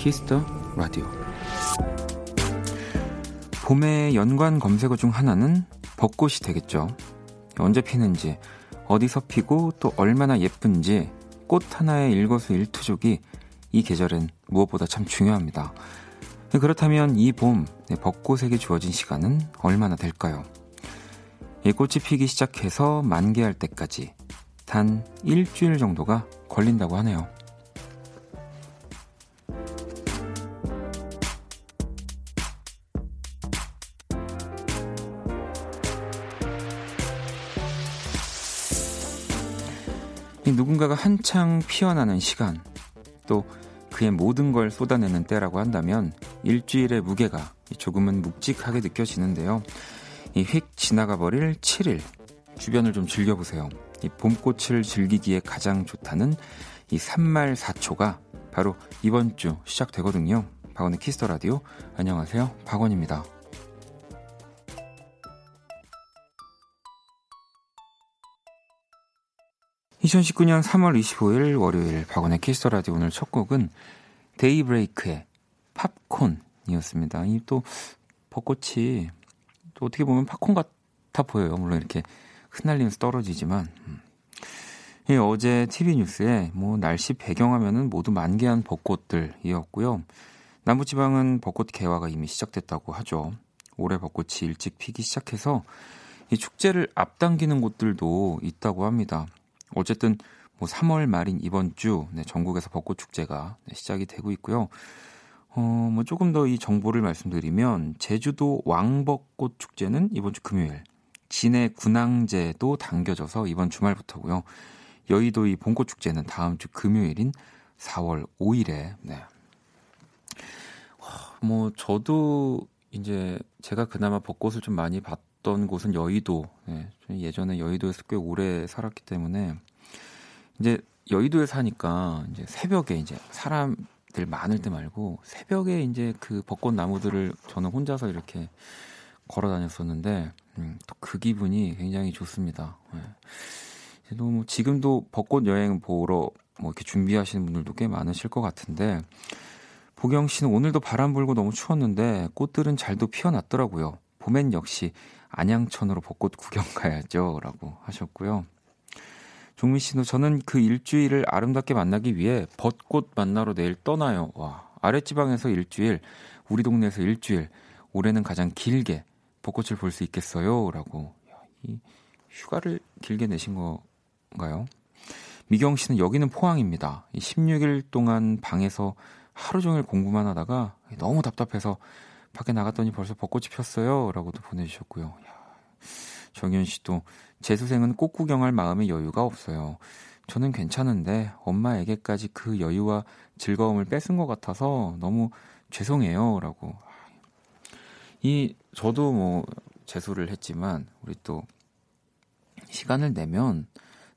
Kiss the Radio 봄의 연관 검색어 중 하나는 벚꽃이 되겠죠. 언제 피는지, 어디서 피고 또 얼마나 예쁜지 꽃 하나의 일거수일투족이 이 계절엔 무엇보다 참 중요합니다. 그렇다면 이 봄, 벚꽃에게 주어진 시간은 얼마나 될까요? 이 꽃이 피기 시작해서 만개할 때까지 단 일주일 정도가 걸린다고 하네요. 누군가가 한창 피어나는 시간, 또 그의 모든 걸 쏟아내는 때라고 한다면 일주일의 무게가 조금은 묵직하게 느껴지는데요. 이 휙 지나가 버릴 7일, 주변을 좀 즐겨보세요. 이 봄꽃을 즐기기에 가장 좋다는 이 3말 4초가 바로 이번 주 시작되거든요. 박원의 Kiss the Radio. 안녕하세요. 박원입니다. 2019년 3월 25일 월요일 박원의 Kiss the Radio 오늘 첫 곡은 Daybreak의 팝콘이었습니다. 이 또 벚꽃이 또 어떻게 보면 팝콘 같아 보여요. 물론 이렇게 흩날리면서 떨어지지만 음. 예, 어제 TV 뉴스에 뭐 날씨 배경화면은 모두 만개한 벚꽃들이었고요. 남부지방은 벚꽃 개화가 이미 시작됐다고 하죠. 올해 벚꽃이 일찍 피기 시작해서 이 축제를 앞당기는 곳들도 있다고 합니다. 어쨌든 뭐 3월 말인 이번 주 네, 전국에서 벚꽃 축제가 네, 시작이 되고 있고요. 어, 뭐 조금 더 이 정보를 말씀드리면 제주도 왕벚꽃 축제는 이번 주 금요일, 진해 군항제도 당겨져서 이번 주말부터고요. 여의도 이 봄꽃 축제는 다음 주 금요일인 4월 5일에 네. 뭐 저도 이제 제가 그나마 벚꽃을 좀 많이 봤 살았던 곳은 여의도. 네, 예전에 여의도에서 꽤 오래 살았기 때문에 이제 여의도에 사니까 이제 새벽에 이제 사람들 많을 때 말고 새벽에 이제 그 벚꽃 나무들을 저는 혼자서 이렇게 걸어 다녔었는데 음, 또그 기분이 굉장히 좋습니다. 네. 뭐 지금도 벚꽃 여행 보러 뭐 이렇게 준비하시는 분들도 꽤 많으실 것 같은데 보경 씨는 오늘도 바람 불고 너무 추웠는데 꽃들은 잘도 피어났더라고요. 봄엔 역시 안양천으로 벚꽃 구경 가야죠. 라고 하셨고요. 종민 씨도 저는 그 일주일을 아름답게 만나기 위해 벚꽃 만나러 내일 떠나요. 와, 아랫지방에서 일주일, 우리 동네에서 일주일, 올해는 가장 길게 벚꽃을 볼 수 있겠어요. 라고. 이 휴가를 길게 내신 건가요? 미경 씨는 여기는 포항입니다. 16일 동안 방에서 하루 종일 공부만 하다가 너무 답답해서 밖에 나갔더니 벌써 벚꽃이 폈어요. 라고도 보내주셨고요. 야, 정현 씨도 재수생은 꽃 구경할 마음의 여유가 없어요. 저는 괜찮은데 엄마에게까지 그 여유와 즐거움을 뺏은 것 같아서 너무 죄송해요. 라고. 이, 저도 뭐 재수를 했지만 우리 또 시간을 내면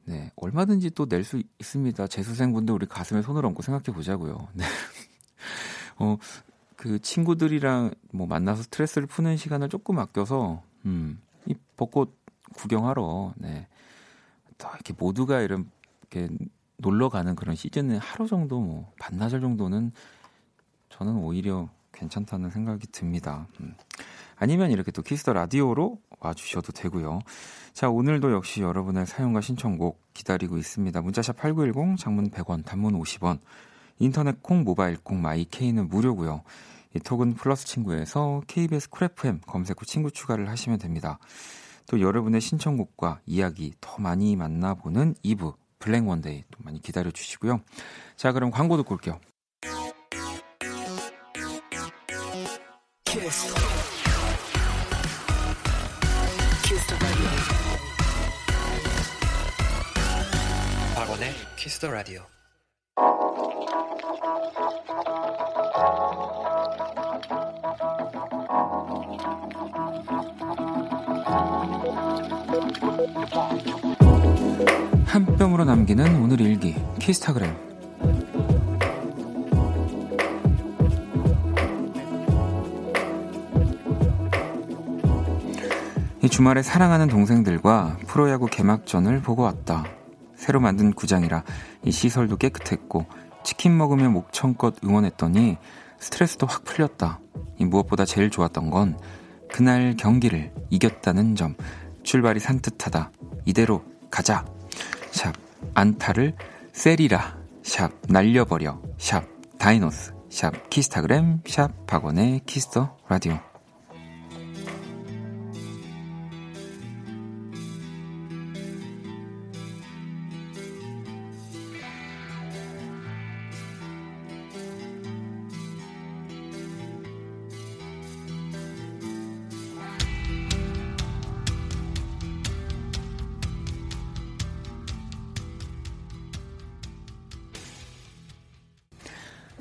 네, 얼마든지 또 낼 수 있습니다. 재수생분들 우리 가슴에 손을 얹고 생각해 보자고요. 네. 어, 그 친구들이랑 뭐 만나서 스트레스를 푸는 시간을 조금 아껴서 음, 이 벚꽃 구경하러 네. 또 이렇게 모두가 이런 이렇게 놀러 가는 그런 시즌에 하루 정도 뭐 반나절 정도는 저는 오히려 괜찮다는 생각이 듭니다. 음. 아니면 이렇게 또 Kiss the Radio로 와주셔도 되고요. 자, 오늘도 역시 여러분의 사연과 신청곡 기다리고 있습니다. 문자샵 8910, 장문 100원, 단문 50원, 인터넷 콩, 모바일 콩, My K는 무료고요. 이 톡은 플러스 친구에서 KBS Cool FM 검색 후 친구 추가를 하시면 됩니다. 또 여러분의 신청곡과 이야기 더 많이 만나보는 2부 블랙 원데이 또 많이 기다려 주시고요. 자, 그럼 광고 듣고 올게요. 키스. 키스 박원의 키스 더 라디오. 한 뼘으로 남기는 오늘 일기 키스타그램 이 주말에 사랑하는 동생들과 프로야구 개막전을 보고 왔다. 새로 만든 구장이라 이 시설도 깨끗했고 치킨 먹으며 목청껏 응원했더니 스트레스도 확 풀렸다. 이 무엇보다 제일 좋았던 건 그날 경기를 이겼다는 점. 출발이 산뜻하다. 이대로 가자. 샵 안타를 세리라. 샵 날려버려. 샵 다이노스. 샵 키스타그램. 샵 박원의 Kiss the Radio.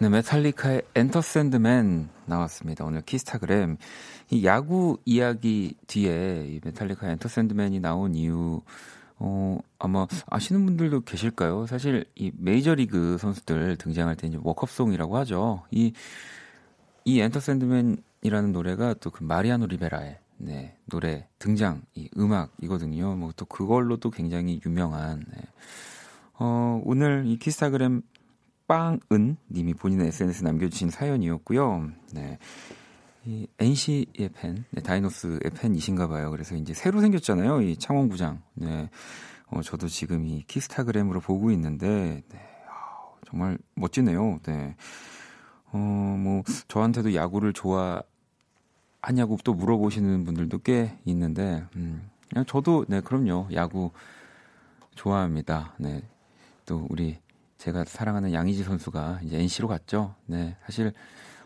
네, 메탈리카의 Enter Sandman 나왔습니다. 오늘 키스타그램. 이 야구 이야기 뒤에 이 메탈리카의 Enter Sandman이 나온 이유, 어, 아마 아시는 분들도 계실까요? 사실 이 메이저리그 선수들 등장할 때 이제 walk-up song이라고 하죠. 이, 이 Enter Sandman이라는 노래가 또 그 마리아노 리베라의 네, 노래 등장, 이 음악이거든요. 뭐 또 그걸로 또 굉장히 유명한, 네. 어, 오늘 이 키스타그램 빵은 님이 본인의 SNS 에 남겨주신 사연이었고요. 네. 이 NC의 팬, 네, 다이노스의 팬이신가 봐요. 그래서 이제 새로 생겼잖아요. 이 창원구장. 네. 어, 저도 지금 이 키스타그램으로 보고 있는데, 네. 아, 정말 멋지네요. 네. 어, 뭐, 저한테도 야구를 좋아하냐고 또 물어보시는 분들도 꽤 있는데, 음, 저도, 네, 그럼요. 야구 좋아합니다. 네. 또 우리 제가 사랑하는 양의지 선수가 이제 NC로 갔죠. 네, 사실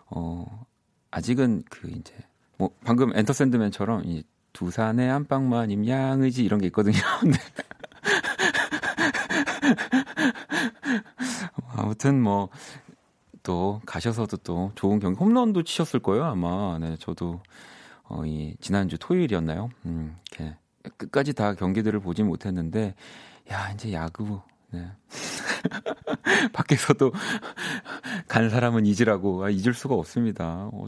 어 아직은 그 이제 뭐 방금 엔터 샌드맨처럼 이 두산의 안방마님 양의지 이런 게 있거든요. 네. 아무튼 뭐 또 가셔서도 또 좋은 경기 홈런도 치셨을 거예요 아마. 네, 저도 어, 이 지난주 토요일이었나요? 음, 이렇게 끝까지 다 경기들을 보지 못했는데 야 이제 야구 네. 밖에서도 간 사람은 잊으라고 아, 잊을 수가 없습니다. 어.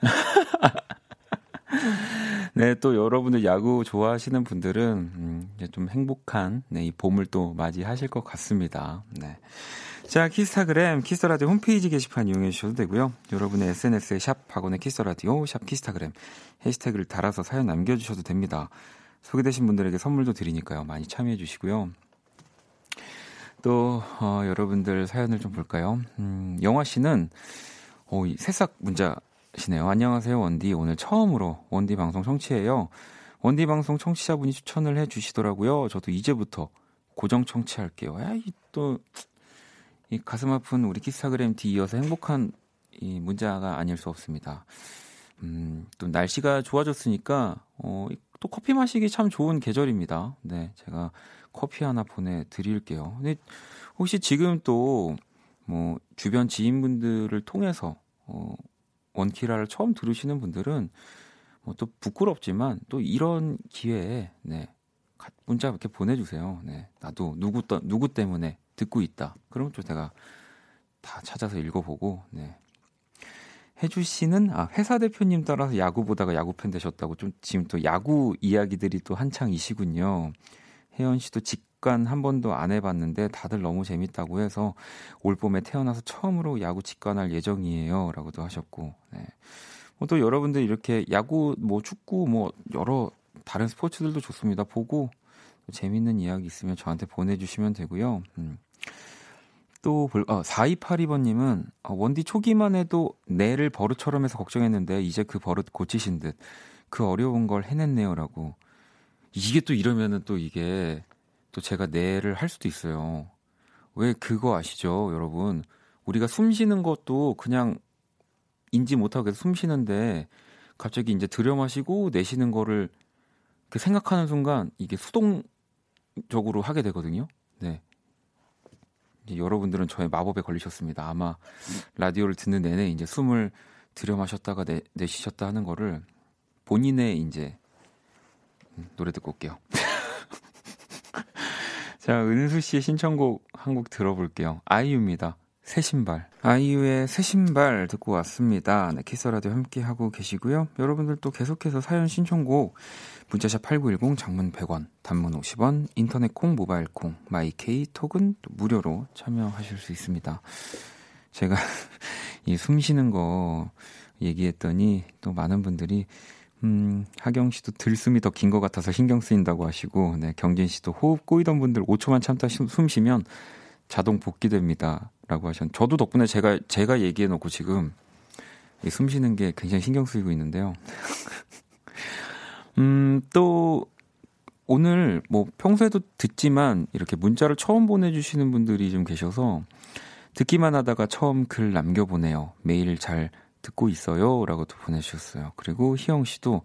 네, 또 여러분들 야구 좋아하시는 분들은 음, 이제 좀 행복한 네, 이 봄을 또 맞이하실 것 같습니다. 네. 자, 키스타그램, 키스터라디오 홈페이지 게시판 이용해 주셔도 되고요. 여러분의 SNS에 샵 박원의 키스터라디오, 샵 키스타그램 해시태그를 달아서 사연 남겨주셔도 됩니다. 소개되신 분들에게 선물도 드리니까요. 많이 참여해 주시고요. 또 어, 여러분들 사연을 좀 볼까요? 음, 영화 씨는 어, 새싹 문자시네요. 안녕하세요, 원디. 오늘 처음으로 원디 방송 청취해요. 원디 방송 청취자분이 추천을 해 주시더라고요. 저도 이제부터 고정 청취할게요. 야, 이 또, 이 가슴 아픈 우리 키스타그램 뒤 이어서 행복한 이 문자가 아닐 수 없습니다. 음, 또 날씨가 좋아졌으니까, 어, 또 커피 마시기 참 좋은 계절입니다. 네, 제가 커피 하나 보내드릴게요. 근데 혹시 지금 또 뭐 주변 지인분들을 통해서 어, 원키라를 처음 들으시는 분들은 뭐 또 부끄럽지만 또 이런 기회에 네 문자 이렇게 보내주세요. 네 나도 누구 누구 때문에 듣고 있다. 그럼 좀 제가 다 찾아서 읽어보고 네. 혜주 씨는 아 회사 대표님 따라서 야구 보다가 야구 팬 되셨다고 좀 지금 또 야구 이야기들이 또 한창이시군요. 혜연 씨도 직관 한 번도 안 해봤는데 다들 너무 재밌다고 해서 올 봄에 태어나서 처음으로 야구 직관할 예정이에요.라고도 하셨고, 네. 뭐또 여러분들 이렇게 야구, 뭐 축구, 뭐 여러 다른 스포츠들도 좋습니다. 보고 재밌는 이야기 있으면 저한테 보내주시면 되고요. 음. 또 볼, 어, 4282번님은 어, 원디 초기만 해도 내를 버릇처럼 해서 걱정했는데 이제 그 버릇 고치신 듯 그 어려운 걸 해냈네요라고. 이게 또 이러면은 또 이게 또 제가 뇌를 할 수도 있어요. 왜 그거 아시죠, 여러분? 우리가 숨 쉬는 것도 그냥 인지 못하고 계속 숨 쉬는데 갑자기 이제 들여 마시고 내쉬는 거를 그 생각하는 순간 이게 수동적으로 하게 되거든요. 네. 여러분들은 저의 마법에 걸리셨습니다. 아마 라디오를 듣는 내내 이제 숨을 들여 마셨다가 내, 내쉬셨다 하는 거를 본인의 이제 노래 듣고 올게요. 자, 은수 씨의 신청곡 한 곡 들어볼게요. 아이유입니다. 새 신발. 아이유의 새 신발 듣고 왔습니다. 네, 키스 라디오 함께 하고 계시고요. 여러분들도 계속해서 사연 신청곡 문자샵 8910 장문 100원, 단문 50원, 인터넷 콩, 모바일 콩, 마이케이 톡은 무료로 참여하실 수 있습니다. 제가 이 숨 쉬는 거 얘기했더니 또 많은 분들이 음, 하경 씨도 들숨이 더 긴 것 같아서 신경 쓰인다고 하시고, 네, 경진 씨도 호흡 꼬이던 분들 5초만 참다 숨 쉬면 자동 복귀됩니다. 라고 하셨 저도 덕분에 제가, 제가 얘기해 놓고 지금 숨 쉬는 게 굉장히 신경 쓰이고 있는데요. 음, 또, 오늘 뭐 평소에도 듣지만 이렇게 문자를 처음 보내주시는 분들이 좀 계셔서 듣기만 하다가 처음 글 남겨보네요. 매일 잘 듣고 있어요. 라고 또 보내주셨어요. 그리고 희영 씨도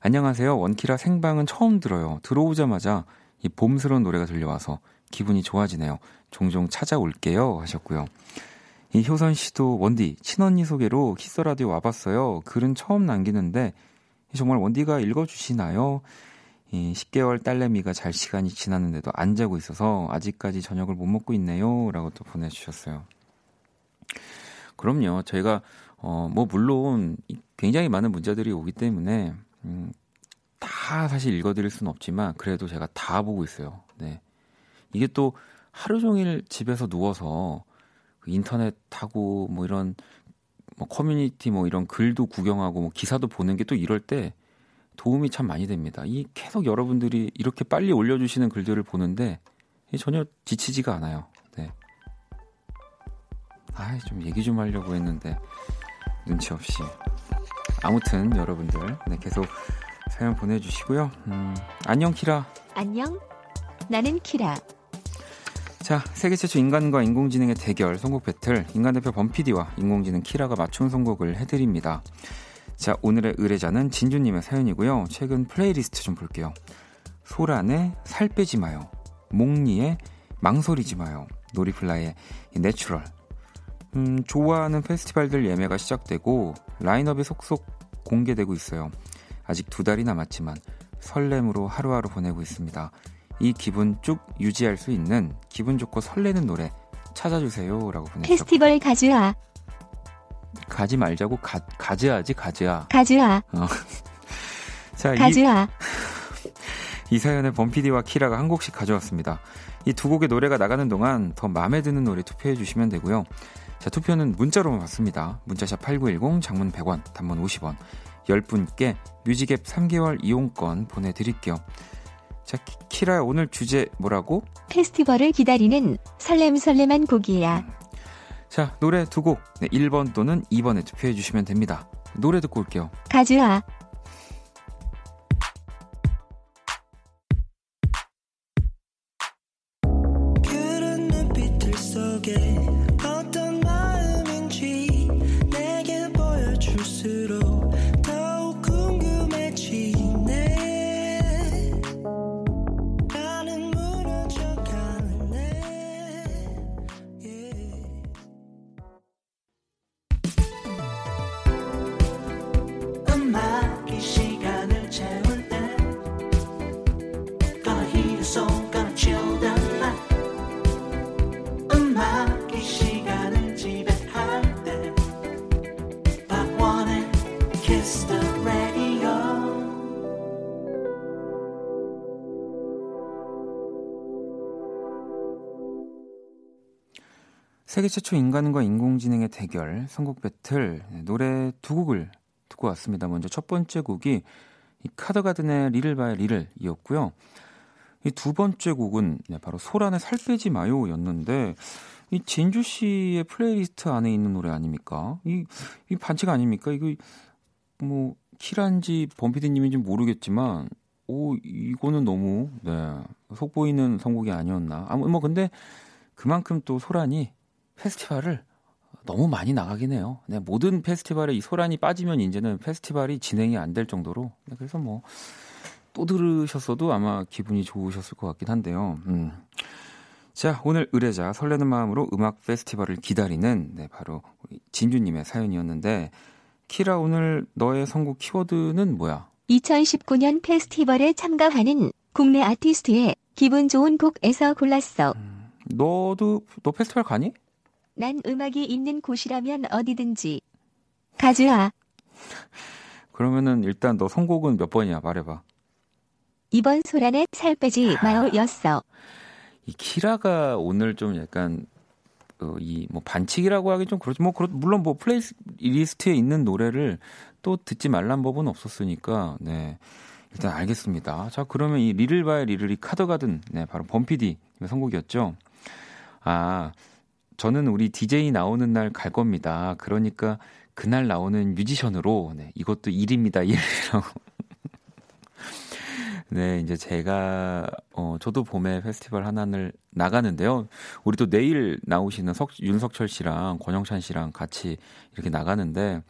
안녕하세요. 원키라 생방은 처음 들어요. 들어오자마자 이 봄스러운 노래가 들려와서 기분이 좋아지네요. 종종 찾아올게요. 하셨고요. 이 효선 씨도 원디, 친언니 소개로 키스 라디오 와봤어요. 글은 처음 남기는데 정말 원디가 읽어주시나요? 이 10개월 딸내미가 잘 시간이 지났는데도 안 자고 있어서 아직까지 저녁을 못 먹고 있네요. 라고 또 보내주셨어요. 그럼요. 저희가, 어, 뭐, 물론 굉장히 많은 문자들이 오기 때문에, 음, 다 사실 읽어드릴 수는 없지만, 그래도 제가 다 보고 있어요. 네. 이게 또 하루 종일 집에서 누워서 그 인터넷 하고 뭐 이런 뭐 커뮤니티 뭐 이런 글도 구경하고 뭐 기사도 보는 게 또 이럴 때 도움이 참 많이 됩니다. 이 계속 여러분들이 이렇게 빨리 올려주시는 글들을 보는데 전혀 지치지가 않아요. 네. 아, 좀 얘기 좀 하려고 했는데 눈치 없이. 아무튼 여러분들 네, 계속 사연 보내주시고요. 음, 안녕 키라. 안녕. 나는 키라. 자, 세계 최초 인간과 인공지능의 대결 선곡 배틀 인간 대표 범PD와 인공지능 키라가 맞춤 선곡을 해드립니다. 자, 오늘의 의뢰자는 진주님의 사연이고요. 최근 플레이리스트 좀 볼게요. 소란의 살 빼지 마요. 몽니의 망설이지 마요. No Reply의 Natural. 음, 좋아하는 페스티벌들 예매가 시작되고 라인업이 속속 공개되고 있어요. 아직 두 달이 남았지만 설렘으로 하루하루 보내고 있습니다. 이 기분 쭉 유지할 수 있는 기분 좋고 설레는 노래 찾아주세요라고 보내주셨고 페스티벌 가즈아 가지 말자고 가, 가즈아지 가즈아 가즈아 어. 자, 가즈아 이, 이 사연을 범피디와 키라가 한 곡씩 가져왔습니다. 이 두 곡의 노래가 나가는 동안 더 마음에 드는 노래 투표해 주시면 되고요. 자, 투표는 문자로만 받습니다. 문자샵 8910 장문 100원, 단문 50원. 10분께 뮤직앱 3개월 이용권 보내드릴게요. 자, 키라 오늘 주제 뭐라고? 페스티벌을 기다리는 설렘설렘한 곡이야. 음. 자, 노래 두 곡. 네, 1번 또는 2번에 투표해 주시면 됩니다. 노래 듣고 올게요. 가즈아. 세계 최초 인간과 인공지능의 대결, 선곡 배틀, 네, 노래 두 곡을 듣고 왔습니다. 먼저 첫 번째 곡이 이 카더가든의 리를 바의 리를 이었고요. 이 두 번째 곡은 네, 바로 소란의 살 빼지 마요였는데 이 진주 씨의 플레이리스트 안에 있는 노래 아닙니까? 이, 이 반칙 아닙니까? 이거 뭐 키란지 범PD님인지 모르겠지만 오 이거는 너무 네 속보이는 선곡이 아니었나. 아무 뭐 근데 그만큼 또 소란이 페스티벌을 너무 많이 나가긴 해요. 네, 모든 페스티벌에 이 소란이 빠지면 이제는 페스티벌이 진행이 안 될 정도로 네, 그래서 뭐 또 들으셨어도 아마 기분이 좋으셨을 것 같긴 한데요. 음. 자, 오늘 의뢰자 설레는 마음으로 음악 페스티벌을 기다리는 네, 바로 진주님의 사연이었는데 키라 오늘 너의 선곡 키워드는 뭐야? 2019년 페스티벌에 참가하는 국내 아티스트의 기분 좋은 곡에서 골랐어. 음, 너도 너 페스티벌 가니? 난 음악이 있는 곳이라면 어디든지. 가즈아. 그러면은 일단 너 선곡은 몇 번이야? 말해봐. 이번 소란의 살 빼지 마요였어. 이 키라가 오늘 좀 약간 어, 이뭐 반칙이라고 하기 좀 그렇지 뭐 그렇, 물론 뭐 playlist에 있는 노래를 또 듣지 말란 법은 없었으니까 네 일단 알겠습니다. 자 그러면 이 리를 바의 리를 이 카더가든 네 바로 범피디 선곡이었죠. 아 저는 우리 DJ 나오는 날 갈 겁니다. 그러니까 그날 나오는 뮤지션으로 네 이것도 일입니다 일이라고. 네, 이제 제가 어 저도 봄에 페스티벌 하나를 나가는데요. 우리 또 내일 나오시는 석, 윤석철 씨랑 권영찬 씨랑 같이 이렇게 나가는데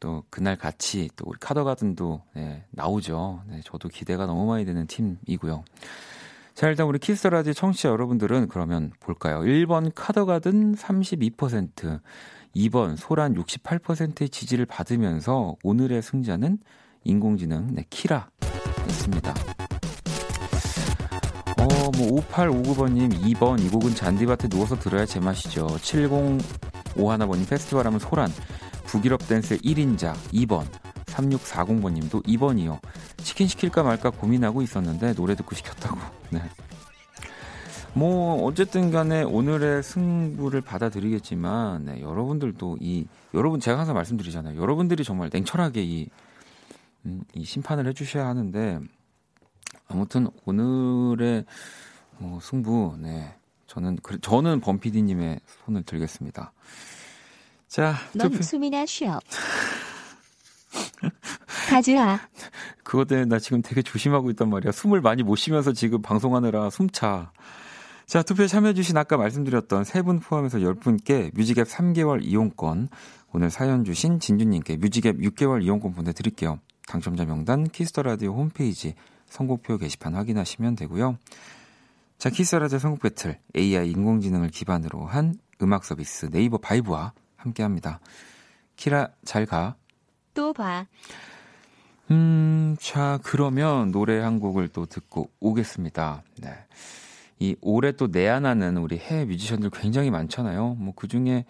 또 그날 같이 또 우리 카더가든도 네, 나오죠. 네, 저도 기대가 너무 많이 되는 팀이고요. 자, 일단 우리 키스라지 청취자 여러분들은 그러면 볼까요? 1번 카더가든 32%, 2번 소란 68%의 지지를 받으면서 오늘의 승자는 인공지능 네, 키라였습니다. 어, 뭐 5859번님 2번 이 곡은 잔디밭에 누워서 들어야 제맛이죠. 7051번님 페스티벌 하면 소란 북유럽 댄스의 1인자 2번 3640번님도 2번이요. 치킨 시킬까 말까 고민하고 있었는데 노래 듣고 시켰다고. 네. 뭐 어쨌든 간에 오늘의 승부를 받아들이겠지만 네, 여러분들도 이 여러분 제가 항상 말씀드리잖아요. 여러분들이 정말 냉철하게 이, 음, 이 심판을 해주셔야 하는데 아무튼 오늘의 어, 승부, 네. 저는, 저는 범피디님의 손을 들겠습니다. 자, 넌 투표. 숨이나 쉬어. 가즈아. 그거 때문에 나 지금 되게 조심하고 있단 말이야. 숨을 많이 못 쉬면서 지금 방송하느라 숨차. 자, 투표에 참여해주신 아까 말씀드렸던 세 분 포함해서 10분께 뮤직앱 3개월 이용권, 오늘 사연 주신 진주님께 뮤직앱 6개월 이용권 보내드릴게요. 당첨자 명단 Kiss the Radio 홈페이지 선곡표 게시판 확인하시면 되고요. 자, Kiss Radio 선곡 battle AI 인공지능을 기반으로 한 음악 서비스 네이버 VIBE와 함께 합니다. 키라 잘 가. 또 봐. 음, 자, 그러면 노래 한 곡을 또 듣고 오겠습니다. 네. 이 올해 또 내한하는 우리 해외 뮤지션들 굉장히 많잖아요. 뭐 그 중에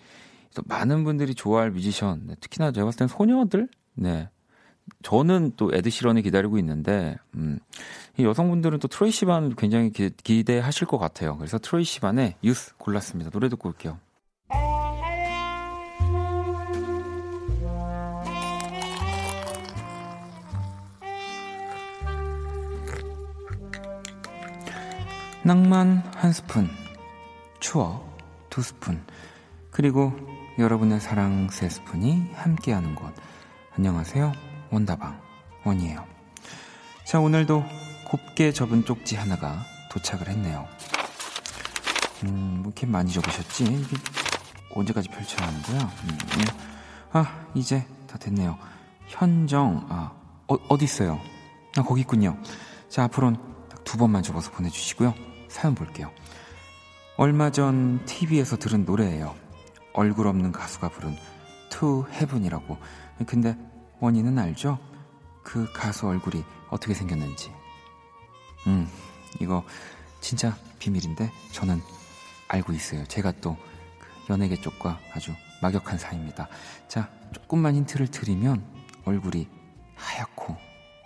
또 많은 분들이 좋아할 뮤지션, 네, 특히나 제가 봤을 땐 소녀들, 네, 저는 또 에드 시런이 기다리고 있는데, 음, 이 여성분들은 또 트로이 시반 굉장히 기, 기대하실 것 같아요. 그래서 트로이 시반의 유스 골랐습니다. 노래 듣고 올게요. 낭만 한 스푼, 추억 두 스푼, 그리고 여러분의 사랑 세 스푼이 함께하는 곳. 안녕하세요. 원다방 원이에요. 자, 오늘도 곱게 접은 쪽지 하나가 도착을 했네요. 음, 뭐 이렇게 많이 접으셨지? 이게 언제까지 펼쳐야 하는 거야? 음, 음. 아, 이제 다 됐네요. 현정, 아, 어, 어디 있어요? 아, 거기 있군요. 자, 앞으로는 딱 두 번만 접어서 보내주시고요. 사연 볼게요. 얼마 전 TV에서 들은 노래예요. 얼굴 없는 가수가 부른 To Heaven이라고. 근데 원인은 알죠? 그 가수 얼굴이 어떻게 생겼는지. 음, 이거 진짜 비밀인데 저는 알고 있어요. 제가 또그 연예계 쪽과 아주 막역한 사이입니다. 자, 조금만 힌트를 드리면 얼굴이 하얗고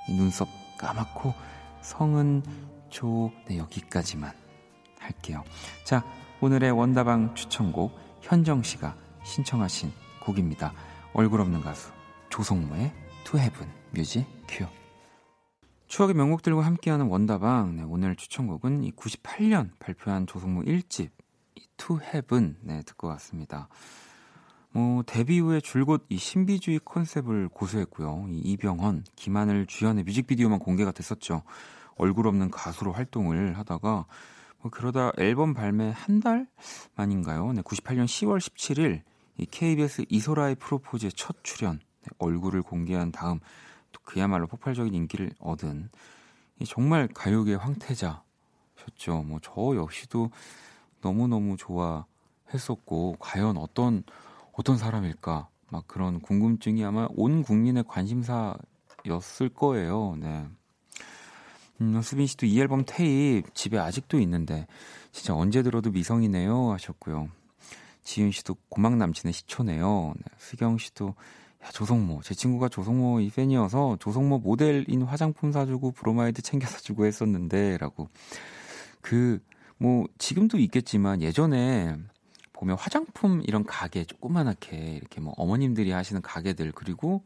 눈썹 까맣고 성은 조, 네, 여기까지만 할게요. 자, 오늘의 원다방 추천곡 현정 씨가 신청하신 곡입니다. 얼굴 없는 가수 조성모의 To Heaven 뮤직 큐. 추억의 명곡들과 함께하는 원다방. 네, 오늘 추천곡은 이 98년 발표한 조성모 1집 To Heaven 네, 듣고 왔습니다. 뭐 데뷔 후에 줄곧 이 신비주의 컨셉을 고수했고요. 이 이병헌, 김하늘 주연의 뮤직비디오만 공개가 됐었죠. 얼굴 없는 가수로 활동을 하다가 뭐 그러다 앨범 발매 한 달 만인가요? 네, 98년 10월 17일 이 KBS 이소라의 프로포즈의 첫 출연 얼굴을 공개한 다음 또 그야말로 폭발적인 인기를 얻은 정말 가요계 황태자셨죠. 뭐 저 역시도 너무너무 좋아했었고 과연 어떤 어떤 사람일까 막 그런 궁금증이 아마 온 국민의 관심사였을 거예요. 네. 음, 수빈 씨도 이 앨범 테이프 집에 아직도 있는데 진짜 언제 들어도 미성이네요 하셨고요. 지윤 씨도 고막 남친의 시초네요. 네, 수경 씨도 야, 조성모. 제 친구가 조성모 이 팬이어서 조성모 모델인 화장품 사주고 브로마이드 챙겨 사주고 했었는데, 라고. 그, 뭐, 지금도 있겠지만 예전에 보면 화장품 이런 가게 조그만하게 이렇게 뭐 어머님들이 하시는 가게들 그리고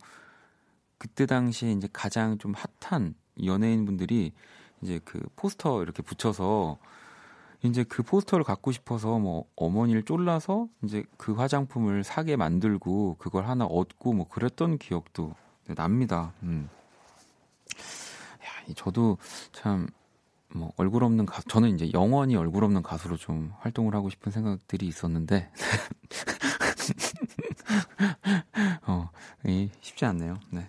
그때 당시에 이제 가장 좀 핫한 연예인분들이 이제 그 포스터 이렇게 붙여서 이제 그 포스터를 갖고 싶어서 뭐 어머니를 쫄라서 이제 그 화장품을 사게 만들고 그걸 하나 얻고 뭐 그랬던 기억도 납니다. 음. 야, 저도 참 뭐 얼굴 없는 가수 저는 이제 영원히 얼굴 없는 가수로 좀 활동을 하고 싶은 생각들이 있었는데 어, 이 쉽지 않네요. 네.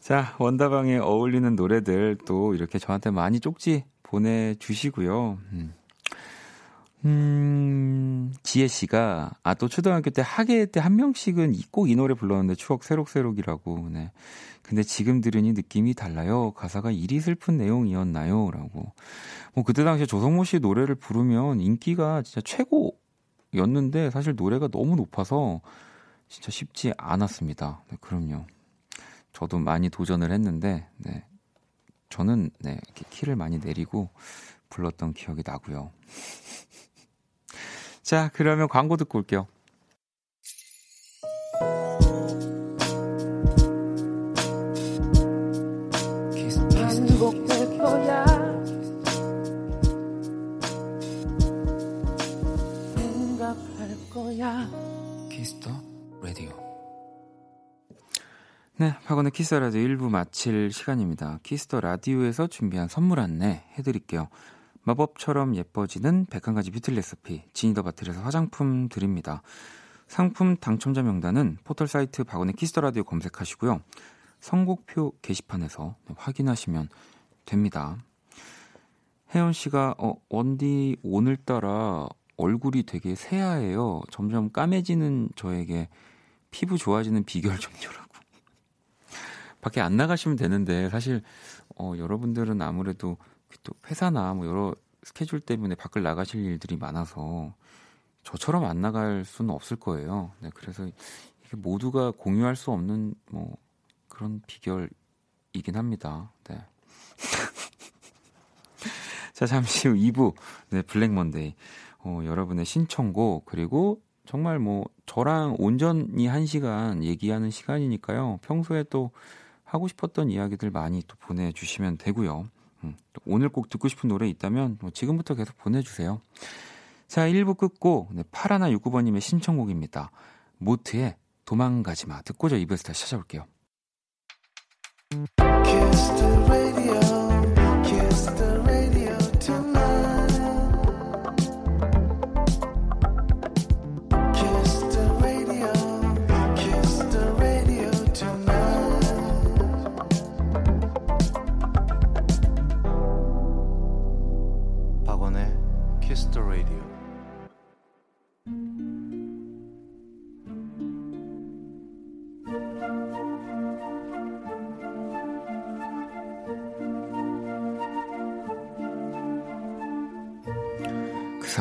자, 원다방에 어울리는 노래들 또 이렇게 저한테 많이 쪽지 보내 주시고요. 음. 음, 지혜 씨가, 아, 또 초등학교 때 학예 때 한 명씩은 꼭 이 노래 불렀는데 추억 새록새록이라고, 네. 근데 지금 들으니 느낌이 달라요. 가사가 이리 슬픈 내용이었나요? 라고. 뭐, 그때 당시에 조성모 씨 노래를 부르면 인기가 진짜 최고였는데 사실 노래가 너무 높아서 진짜 쉽지 않았습니다. 네, 그럼요. 저도 많이 도전을 했는데, 네. 저는, 네, 이렇게 키를 많이 내리고 불렀던 기억이 나고요. 자, 그러면 광고 듣고 올게요. 거야. Kiss the Radio. 네, Kiss Radio 1부 마칠 시간입니다. Kiss the Radio에서 준비한 선물 안내 해드릴게요. 마법처럼 예뻐지는 101가지 뷰티 레시피 Genie the Bottle에서 화장품 드립니다. 상품 당첨자 명단은 포털 사이트 박원의 Kiss the Radio 검색하시고요. 선곡표 게시판에서 확인하시면 됩니다. 혜연 씨가 어, 원디 오늘따라 얼굴이 되게 새하예요. 점점 까매지는 저에게 피부 좋아지는 비결 좀요라고. 밖에 안 나가시면 되는데 사실 어, 여러분들은 아무래도 또 회사나 뭐 여러 스케줄 때문에 밖을 나가실 일들이 많아서 저처럼 안 나갈 수는 없을 거예요. 네, 그래서 이게 모두가 공유할 수 없는 뭐 그런 비결이긴 합니다. 네. 자, 잠시 후 2부 네, 블랙 먼데이. 어, 여러분의 신청곡 그리고 정말 뭐 저랑 온전히 한 시간 얘기하는 시간이니까요. 평소에 또 하고 싶었던 이야기들 많이 또 보내주시면 되고요. 음, 오늘 꼭 듣고 싶은 노래 있다면 뭐 지금부터 계속 보내주세요. 자, 1부 끝고 네, 파라나 69번님의 신청곡입니다. 모트의 도망가지 마. 듣고 저 2부에서 다시 찾아올게요.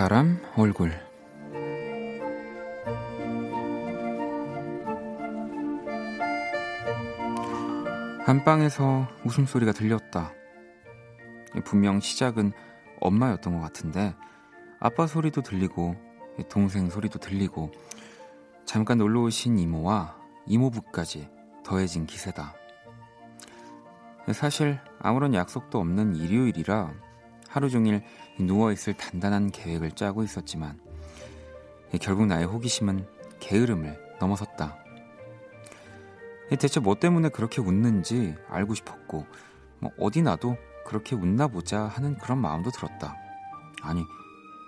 사람 얼굴 안방에서 웃음소리가 들렸다. 분명 시작은 엄마였던 것 같은데 아빠 소리도 들리고 동생 소리도 들리고 잠깐 놀러 오신 이모와 이모부까지 더해진 기세다. 사실 아무런 약속도 없는 일요일이라 하루 종일 누워있을 단단한 계획을 짜고 있었지만 결국 나의 호기심은 게으름을 넘어섰다. 대체 뭐 때문에 그렇게 웃는지 알고 싶었고 뭐 어디 나도 그렇게 웃나 보자 하는 그런 마음도 들었다. 아니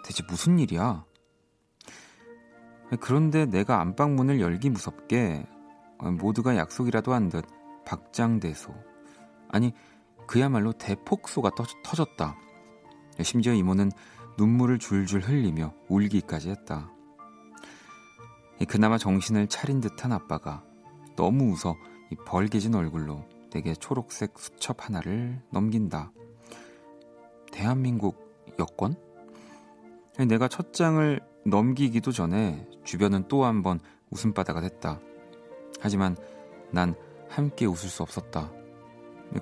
대체 무슨 일이야? 그런데 내가 안방문을 열기 무섭게 모두가 약속이라도 한 듯 박장대소 아니 그야말로 대폭소가 터졌다. 심지어 이모는 눈물을 줄줄 흘리며 울기까지 했다. 그나마 정신을 차린 듯한 아빠가 너무 웃어 벌개진 얼굴로 내게 초록색 수첩 하나를 넘긴다. 대한민국 여권? 내가 첫 장을 넘기기도 전에 주변은 또 한 번 웃음바다가 됐다. 하지만 난 함께 웃을 수 없었다.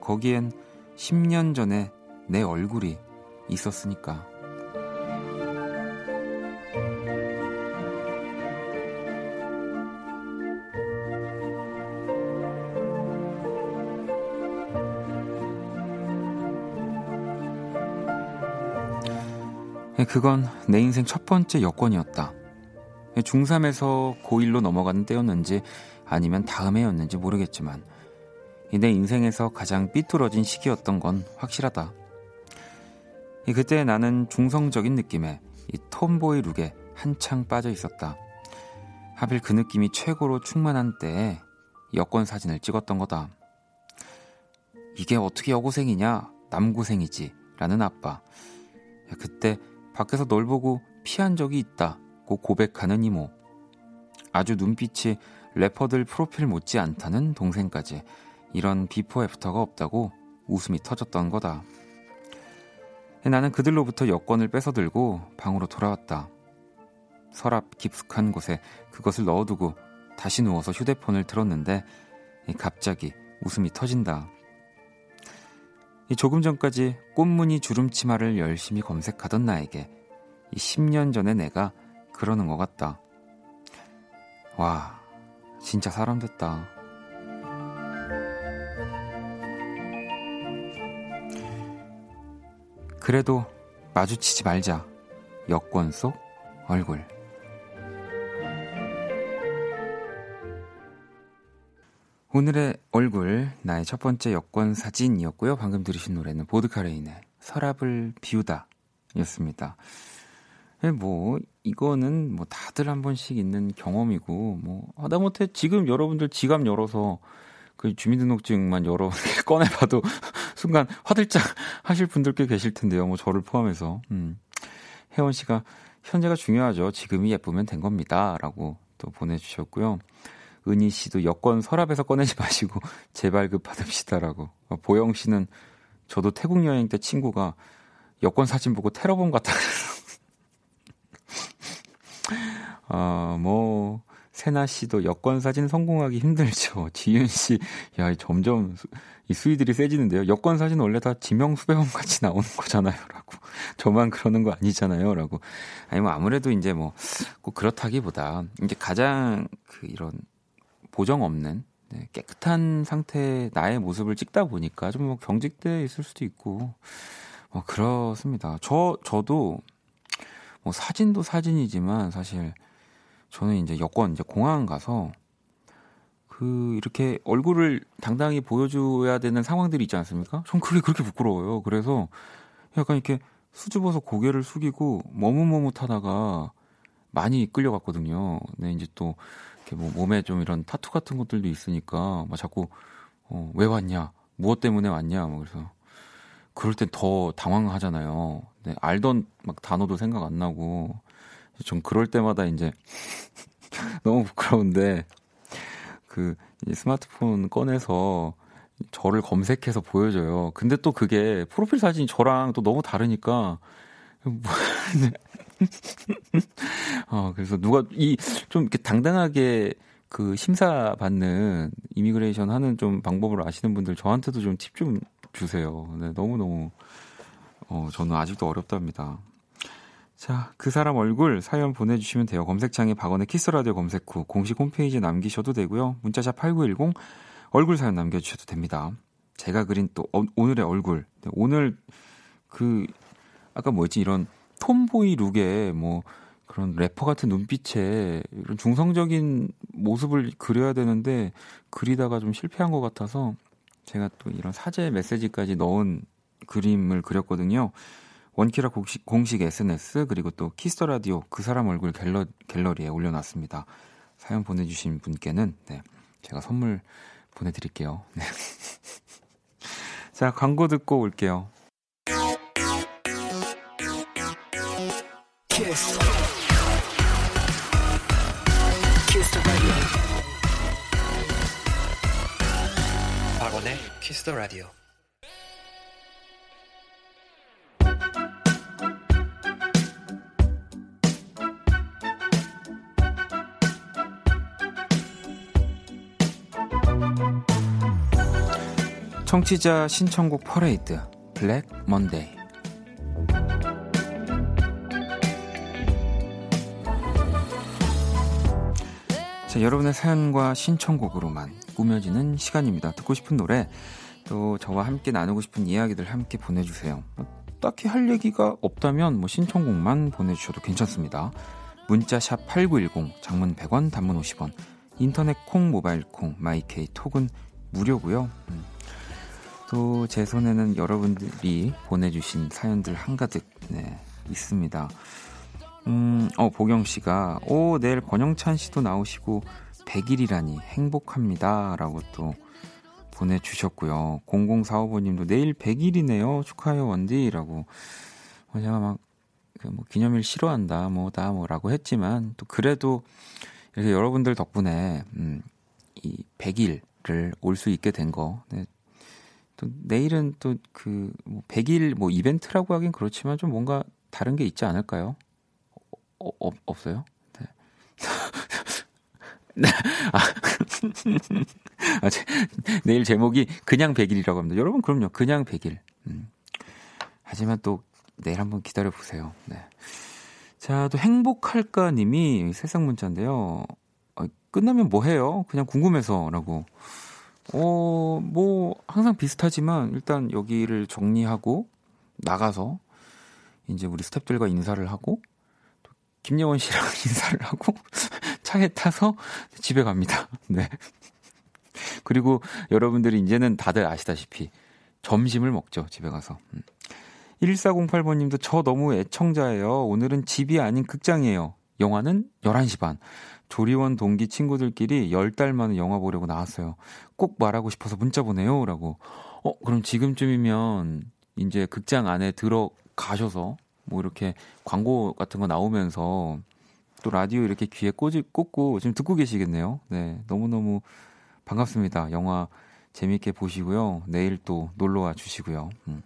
거기엔 10년 전에 내 얼굴이 있었으니까. 그건 내 인생 첫 번째 여권이었다. 중3에서 고1로 넘어가는 때였는지 아니면 다음 해였는지 모르겠지만 내 인생에서 가장 삐뚤어진 시기였던 건 확실하다. 그때 나는 중성적인 느낌에 이 톰보이 룩에 한창 빠져 있었다. 하필 그 느낌이 최고로 충만한 때에 여권 사진을 찍었던 거다. 이게 어떻게 여고생이냐? 남고생이지. 라는 아빠. 그때 밖에서 널 보고 피한 적이 있다고 고백하는 이모. 아주 눈빛이 래퍼들 프로필 못지 않다는 동생까지 이런 비포 애프터가 없다고 웃음이 터졌던 거다. 나는 그들로부터 여권을 뺏어들고 방으로 돌아왔다. 서랍 깊숙한 곳에 그것을 넣어두고 다시 누워서 휴대폰을 들었는데 갑자기 웃음이 터진다. 조금 전까지 꽃무늬 주름치마를 열심히 검색하던 나에게 10년 전에 내가 그러는 것 같다. 와, 진짜 사람 됐다. 그래도 마주치지 말자. 여권 속 얼굴. 오늘의 얼굴, 나의 첫 번째 여권 사진이었고요. 방금 들으신 노래는 보드카레인의 서랍을 비우다 였습니다. 예, 뭐, 이거는 뭐 다들 한 번씩 있는 경험이고, 뭐, 하다못해 지금 여러분들 지갑 열어서 그 주민등록증만 열어 꺼내봐도 순간 화들짝 하실 분들 꽤 계실 텐데요. 뭐 저를 포함해서. 음. 혜원 씨가 현재가 중요하죠. 지금이 예쁘면 된 겁니다. 라고 또 보내주셨고요. 은희 씨도 여권 서랍에서 꺼내지 마시고 그 받읍시다라고. 어, 보영 씨는 저도 태국 여행 때 친구가 여권 사진 보고 테러범 같다. 어, 뭐, 세나 씨도 여권 사진 성공하기 힘들죠. 지윤 씨, 야, 점점 이 수위들이 세지는데요. 여권 사진 원래 다 지명 수배범 같이 나오는 거잖아요. 라고. 저만 그러는 거 아니잖아요. 라고. 아니, 뭐, 아무래도 이제 뭐, 꼭 그렇다기보다, 이제 가장 그 이런 보정 없는 네, 깨끗한 상태의 나의 모습을 찍다 보니까 좀 뭐 경직돼 있을 수도 있고 뭐 그렇습니다. 저 저도 뭐 사진도 사진이지만 사실 저는 이제 여권 이제 공항 가서 그 이렇게 얼굴을 당당히 보여줘야 되는 상황들이 있지 않습니까? 전 그게 그렇게 부끄러워요. 그래서 약간 이렇게 수줍어서 고개를 숙이고 머뭇머뭇하다가 많이 끌려갔거든요. 네, 이제 또 이렇게 뭐 몸에 좀 이런 타투 같은 것들도 있으니까 막 자꾸 어, 왜 왔냐, 무엇 때문에 왔냐, 뭐 그래서 그럴 땐 더 당황하잖아요. 네, 알던 막 단어도 생각 안 나고 좀 그럴 때마다 이제 너무 부끄러운데 그 스마트폰 꺼내서 저를 검색해서 보여줘요. 근데 또 그게 프로필 사진이 저랑 또 너무 다르니까 뭐 어, 그래서 누가 이 좀 이렇게 당당하게 그 심사 받는 immigration 하는 좀 방법을 아시는 분들 저한테도 좀 팁좀 주세요. 네, 너무 너무 어, 저는 아직도 어렵답니다. 자, 그 사람 얼굴 사연 보내주시면 돼요. 검색창에 박원의 키스라디오 검색 후 공식 홈페이지에 남기셔도 되고요. 문자샵 8910 얼굴 사연 남겨주셔도 됩니다. 제가 그린 또 어, 오늘의 얼굴. 네, 오늘 그 아까 뭐였지 이런 tomboy look에 뭐 그런 래퍼 같은 눈빛에 이런 중성적인 모습을 그려야 되는데 그리다가 좀 실패한 것 같아서 제가 또 이런 사죄 메시지까지 넣은 그림을 그렸거든요. 원키라 공식, 공식 SNS 그리고 또 키스 더 라디오 그 사람 얼굴 갤러, 갤러리에 올려놨습니다. 사연 보내주신 분께는 네, 제가 선물 보내드릴게요. 네. 자 광고 듣고 올게요. 키스. 키스 박원의 키스 더 라디오. 청취자 신청곡 퍼레이드 Black Monday 자, 여러분의 사연과 신청곡으로만 꾸며지는 시간입니다. 듣고 싶은 노래 또 저와 함께 나누고 싶은 이야기들 함께 보내주세요. 딱히 할 얘기가 없다면 뭐 신청곡만 보내주셔도 괜찮습니다. 문자 샵 8910, 장문 100원, 단문 50원, 인터넷 콩, 모바일 콩, 마이케이 톡은 무료고요. 음. 또 제 손에는 여러분들이 보내주신 사연들 한가득 네, 있습니다. 음, 어, 보경 씨가, 오, 내일 권영찬 씨도 나오시고, 100일이라니 행복합니다. 라고 또 보내주셨고요. 0045번님도 내일 100일이네요. 축하해요, 원디. 라고. 어, 제가 막, 그 뭐, 기념일 싫어한다, 뭐다, 뭐라고 했지만, 또 그래도 이렇게 여러분들 덕분에, 음, 이 100일을 올 수 있게 된 거, 네, 또 내일은 또그뭐 100일 뭐 이벤트라고 하긴 그렇지만 좀 뭔가 다른 게 있지 않을까요? 어, 어, 없어요? 네. 네. 아, 아 제, 내일 제목이 그냥 100일이라고 합니다. 여러분 그럼요. 그냥 100일. 음. 하지만 또 내일 한번 기다려 보세요. 네. 자, 또 행복할까 님이 세상 문자인데요. 어, 끝나면 뭐 해요? 그냥 궁금해서라고. 어, 뭐, 항상 비슷하지만, 일단 여기를 정리하고, 나가서, 이제 우리 스탭들과 인사를 하고, 또 김예원 씨랑 인사를 하고, 차에 타서 집에 갑니다. 네. 그리고 여러분들이 이제는 다들 아시다시피, 점심을 먹죠, 집에 가서. 음. 1408번님도 저 너무 애청자예요. 오늘은 집이 아닌 극장이에요. 영화는 11시 반. 조리원 동기 친구들끼리 10달 만에 영화 보려고 나왔어요. 꼭 말하고 싶어서 문자 보내요. 라고. 어, 그럼 지금쯤이면 이제 극장 안에 들어가셔서 뭐 이렇게 광고 같은 거 나오면서 또 라디오 이렇게 귀에 꽂이, 꽂고 지금 듣고 계시겠네요. 네. 너무너무 반갑습니다. 영화 재밌게 보시고요. 내일 또 놀러 와 주시고요. 음.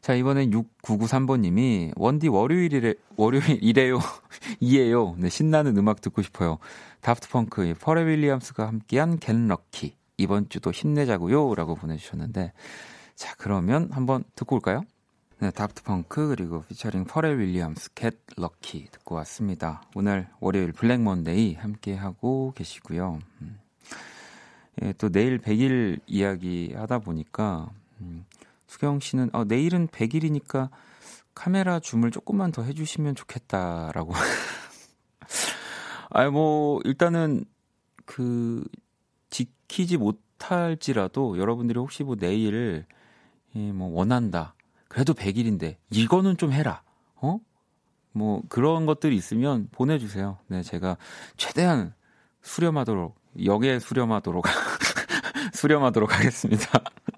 자, 이번엔 6993번님이, 원디 월요일이래, 월요일이래요. 이에요. 네, 신나는 음악 듣고 싶어요. Daft Punk의 퍼렐 윌리엄스가 함께한 Get Lucky. 이번 주도 힘내자고요. 라고 보내주셨는데, 자, 그러면 한번 듣고 올까요? 네, Daft Punk 그리고 피처링 퍼레 윌리엄스 Get Lucky 듣고 왔습니다. 오늘 월요일 Black Monday 함께 하고 계시고요. 음. 예, 또 내일 100일 이야기 하다 보니까 음, 수경 씨는 어, 내일은 100일이니까 카메라 줌을 조금만 더 해주시면 좋겠다라고. 아니 뭐 일단은 그 지키지 못할지라도 여러분들이 혹시 뭐 내일 예, 뭐 원한다. 그래도 100일인데 이거는 좀 해라. 어? 뭐 그런 것들이 있으면 보내주세요. 네, 제가 최대한 수렴하도록 역에 수렴하도록 수렴하도록 하겠습니다.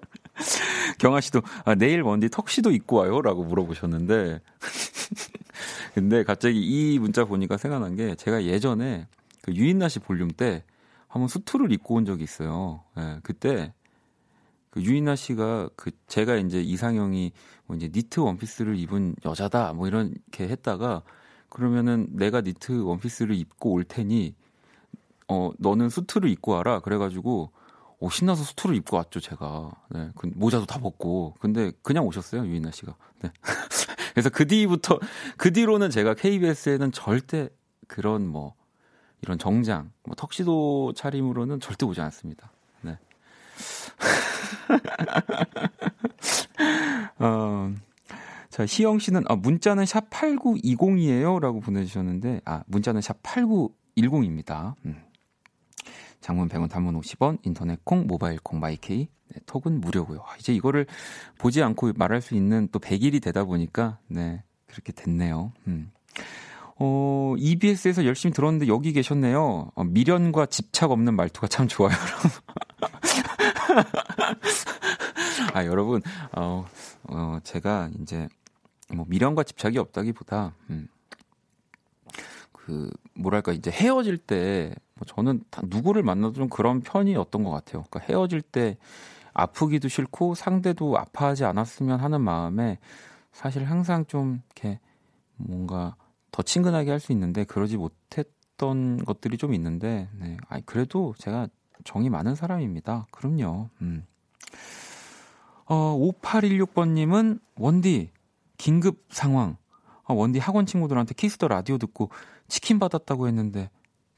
경아 씨도 아, 내일 먼디 턱시도 입고 와요라고 물어보셨는데. 근데 갑자기 이 문자 보니까 생각난 게 제가 예전에 그 유인나 씨 볼륨 때 한번 수트를 입고 온 적이 있어요. 예, 그때 그 유인나 씨가 그 제가 이제 이상형이 뭐 이제 니트 원피스를 입은 여자다 뭐 이렇게 했다가 그러면은 내가 니트 원피스를 입고 올 테니 어 너는 수트를 입고 와라. 그래가지고 오, 신나서 수트를 입고 왔죠, 제가. 네, 그 모자도 다 벗고. 근데 그냥 오셨어요, 유인나 씨가. 네. 그래서 그 뒤부터, 그 뒤로는 제가 KBS에는 절대 그런 뭐, 이런 정장, 뭐, 턱시도 차림으로는 절대 오지 않습니다. 네. 어, 자, 희영 씨는, 아, 문자는 샵 8920이에요? 라고 보내주셨는데, 아, 문자는 샵 8910입니다. 음. 장문 100원, 단문 50원, 인터넷 콩, 모바일 콩, 마이케이, 네, 톡은 무료고요. 아, 이제 이거를 보지 않고 말할 수 있는 또 100일이 되다 보니까 네, 그렇게 됐네요. 음. 어, EBS에서 열심히 들었는데 여기 계셨네요. 어, 미련과 집착 없는 말투가 참 좋아요. 아, 여러분, 어, 어, 제가 이제 뭐 미련과 집착이 없다기보다, 음, 그, 뭐랄까, 이제 헤어질 때 뭐 저는 다 누구를 만나도 좀 그런 편이었던 것 같아요. 그러니까 헤어질 때 아프기도 싫고 상대도 아파하지 않았으면 하는 마음에 사실 항상 좀 이렇게 뭔가 더 친근하게 할 수 있는데 그러지 못했던 것들이 좀 있는데 네. 아니 그래도 제가 정이 많은 사람입니다. 그럼요. 음. 어, 5816번님은 원디, 긴급 상황. 어, 원디 학원 친구들한테 키스 더 라디오 듣고 치킨 받았다고 했는데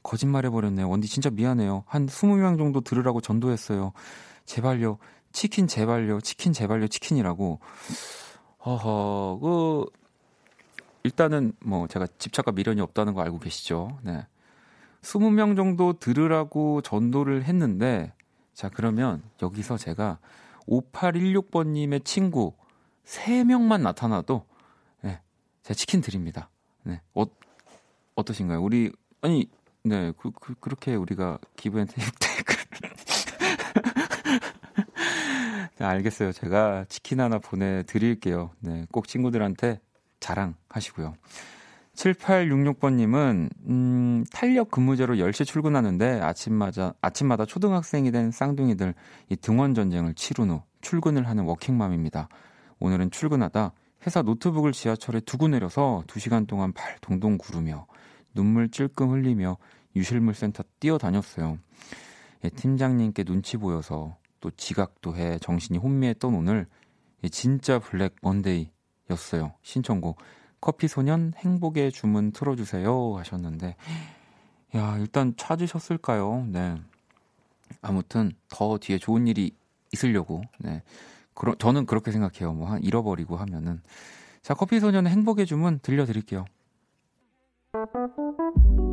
거짓말 해버렸네요. 원디 진짜 미안해요. 한 20명 정도 들으라고 전도했어요. 제발요. 치킨 제발요. 치킨 제발요. 치킨이라고. 허허, 그, 일단은 뭐 제가 집착과 미련이 없다는 거 알고 계시죠? 네. 20명 정도 들으라고 전도를 했는데, 자, 그러면 여기서 제가 5816번님의 친구 3명만 나타나도, 네, 제가 치킨 드립니다. 네. 어, 어떠신가요? 우리, 아니, 네, 그, 그, 그렇게 우리가 기브앤테이크. 네, 알겠어요. 제가 치킨 하나 보내드릴게요. 네, 꼭 친구들한테 자랑하시고요. 7866번님은, 음, 탄력 근무제로 10시 출근하는데 아침마다, 아침마다 초등학생이 된 쌍둥이들 이 등원 전쟁을 치룬 후 출근을 하는 워킹맘입니다. 오늘은 출근하다 회사 노트북을 지하철에 두고 내려서 2시간 동안 발 동동 구르며 눈물 찔끔 흘리며 유실물 센터 뛰어다녔어요. 예, 팀장님께 눈치 보여서 또 지각도 해 정신이 혼미했던 오늘 예, 진짜 블랙 먼데이였어요. 신청곡 커피 소년 행복의 주문 틀어주세요 하셨는데 야 일단 찾으셨을까요? 네 아무튼 더 뒤에 좋은 일이 있으려고 네 그러, 저는 그렇게 생각해요. 뭐 한 잃어버리고 하면은 자 커피 소년의 행복의 주문 들려드릴게요.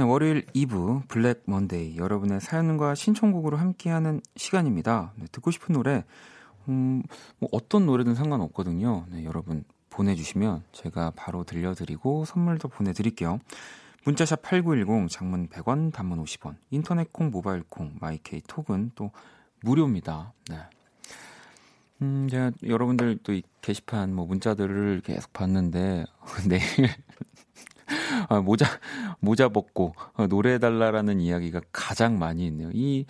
네, 월요일 2부 Black Monday 여러분의 사연과 신청곡으로 함께하는 시간입니다. 네, 듣고 싶은 노래 음, 뭐 어떤 노래든 상관없거든요. 네, 여러분 보내주시면 제가 바로 들려드리고 선물도 보내드릴게요. 문자샵 8910 장문 100원 단문 50원 인터넷 콩 모바일 콩 My K 톡은 또 무료입니다. 네. 음, 제가 여러분들 또 이 게시판 뭐 문자들을 계속 봤는데 내일 아, 모자 모자 벗고 어, 노래해달라라는 이야기가 가장 많이 있네요. 이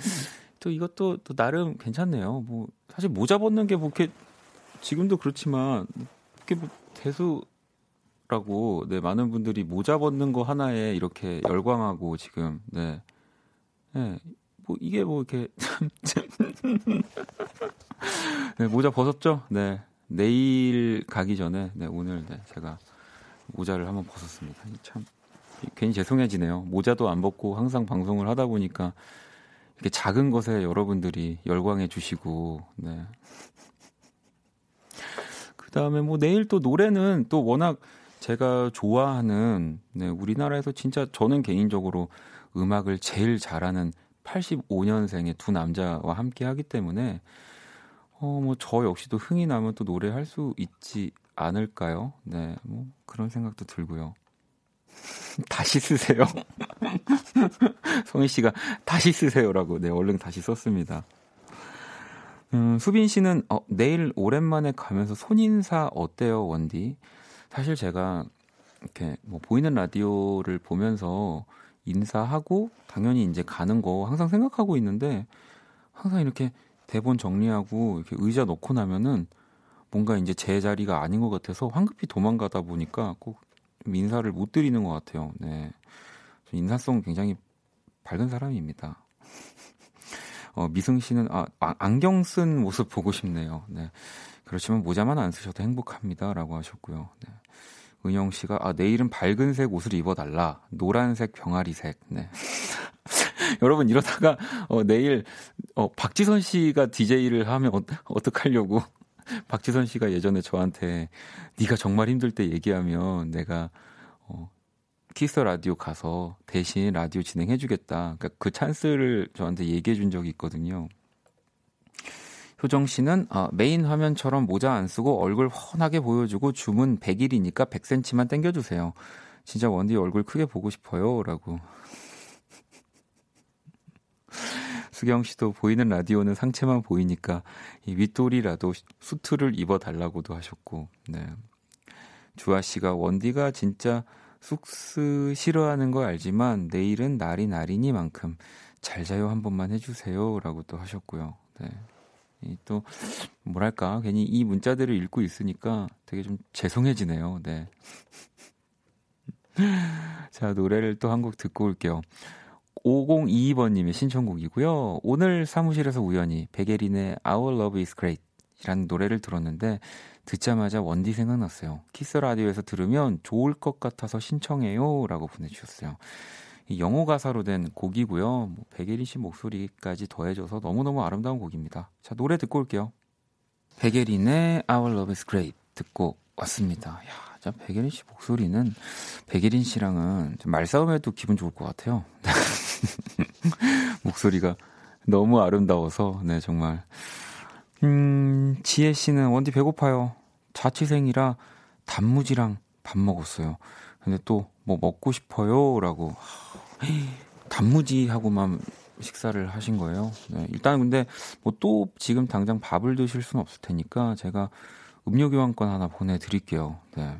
또 이것도 또 나름 괜찮네요. 뭐 사실 모자 벗는 게 뭐 이렇게 지금도 그렇지만 이렇게 뭐 대수라고 네 많은 분들이 모자 벗는 거 하나에 이렇게 열광하고 지금 네. 네. 뭐 이게 뭐 이렇게 네, 모자 벗었죠? 네. 내일 가기 전에 네, 오늘 네, 제가 모자를 한번 벗었습니다. 참 괜히 죄송해지네요. 모자도 안 벗고 항상 방송을 하다 보니까 이렇게 작은 것에 여러분들이 열광해 주시고 네. 그다음에 뭐 내일 또 노래는 또 워낙 제가 좋아하는 네, 우리나라에서 진짜 저는 개인적으로 음악을 제일 잘하는 85년생의 두 남자와 함께 하기 때문에 어 뭐 저 역시도 흥이 나면 또 노래할 수 있지 않을까요? 네. 뭐 그런 생각도 들고요. 다시 쓰세요. 성희 씨가 다시 쓰세요라고 네, 얼른 다시 썼습니다. 음, 수빈 씨는 어, 내일 오랜만에 가면서 손인사 어때요, 원디? 사실 제가 이렇게 뭐 보이는 라디오를 보면서 인사하고 당연히 이제 가는 거 항상 생각하고 있는데 항상 이렇게 대본 정리하고 이렇게 의자 놓고 나면은 뭔가 이제 제 자리가 아닌 것 같아서 황급히 도망가다 보니까 꼭 인사를 못 드리는 것 같아요. 네. 인사성 굉장히 밝은 사람입니다. 어, 미승 씨는 아, 아, 안경 쓴 모습 보고 싶네요. 네. 그렇지만 모자만 안 쓰셔도 행복합니다라고 하셨고요. 네. 은영 씨가 아 내일은 밝은색 옷을 입어달라 노란색 병아리색 네 여러분 이러다가 어 내일 어 박지선 씨가 DJ를 하면 어, 어떡하려고 박지선 씨가 예전에 저한테 네가 정말 힘들 때 얘기하면 내가 어 키스 라디오 가서 대신 라디오 진행해 주겠다. 그러니까 그 찬스를 저한테 얘기해 준 적이 있거든요. 효정 씨는 아, 메인 화면처럼 모자 안 쓰고 얼굴 훤하게 보여주고 주문 100일이니까 100cm만 땡겨주세요. 진짜 원디 얼굴 크게 보고 싶어요. 라고. 수경 씨도 보이는 라디오는 상체만 보이니까 이 윗돌이라도 수트를 입어 달라고도 하셨고, 네. 주아 씨가 원디가 진짜 쑥스 싫어하는 거 알지만 내일은 날이 날이니만큼 잘 자요 한 번만 해주세요라고 또 하셨고요. 네. 또 뭐랄까 괜히 이 문자들을 읽고 있으니까 되게 좀 죄송해지네요. 네. 자 노래를 또 한 곡 듣고 올게요. 5022번님의 신청곡이고요. 오늘 사무실에서 우연히 백예린의 Our Love Is Great 이라는 노래를 들었는데 듣자마자 원디 생각났어요. 키스 라디오에서 들으면 좋을 것 같아서 신청해요. 라고 보내주셨어요. 영어 가사로 된 곡이고요. 뭐 백예린 씨 목소리까지 더해져서 너무너무 아름다운 곡입니다. 자, 노래 듣고 올게요. 백예린의 Our Love is Great 듣고 왔습니다. 야, 자, 백예린 씨 목소리는 백예린 씨랑은 말싸움해도 기분 좋을 것 같아요. 목소리가 너무 아름다워서, 네, 정말. 음, 지혜 씨는 원디 배고파요. 자취생이라 단무지랑 밥 먹었어요. 근데 또 뭐 먹고 싶어요. 라고. 단무지하고만 식사를 하신 거예요. 네, 일단 근데 뭐 또 지금 당장 밥을 드실 수는 없을 테니까 제가 음료 교환권 하나 보내드릴게요. 네.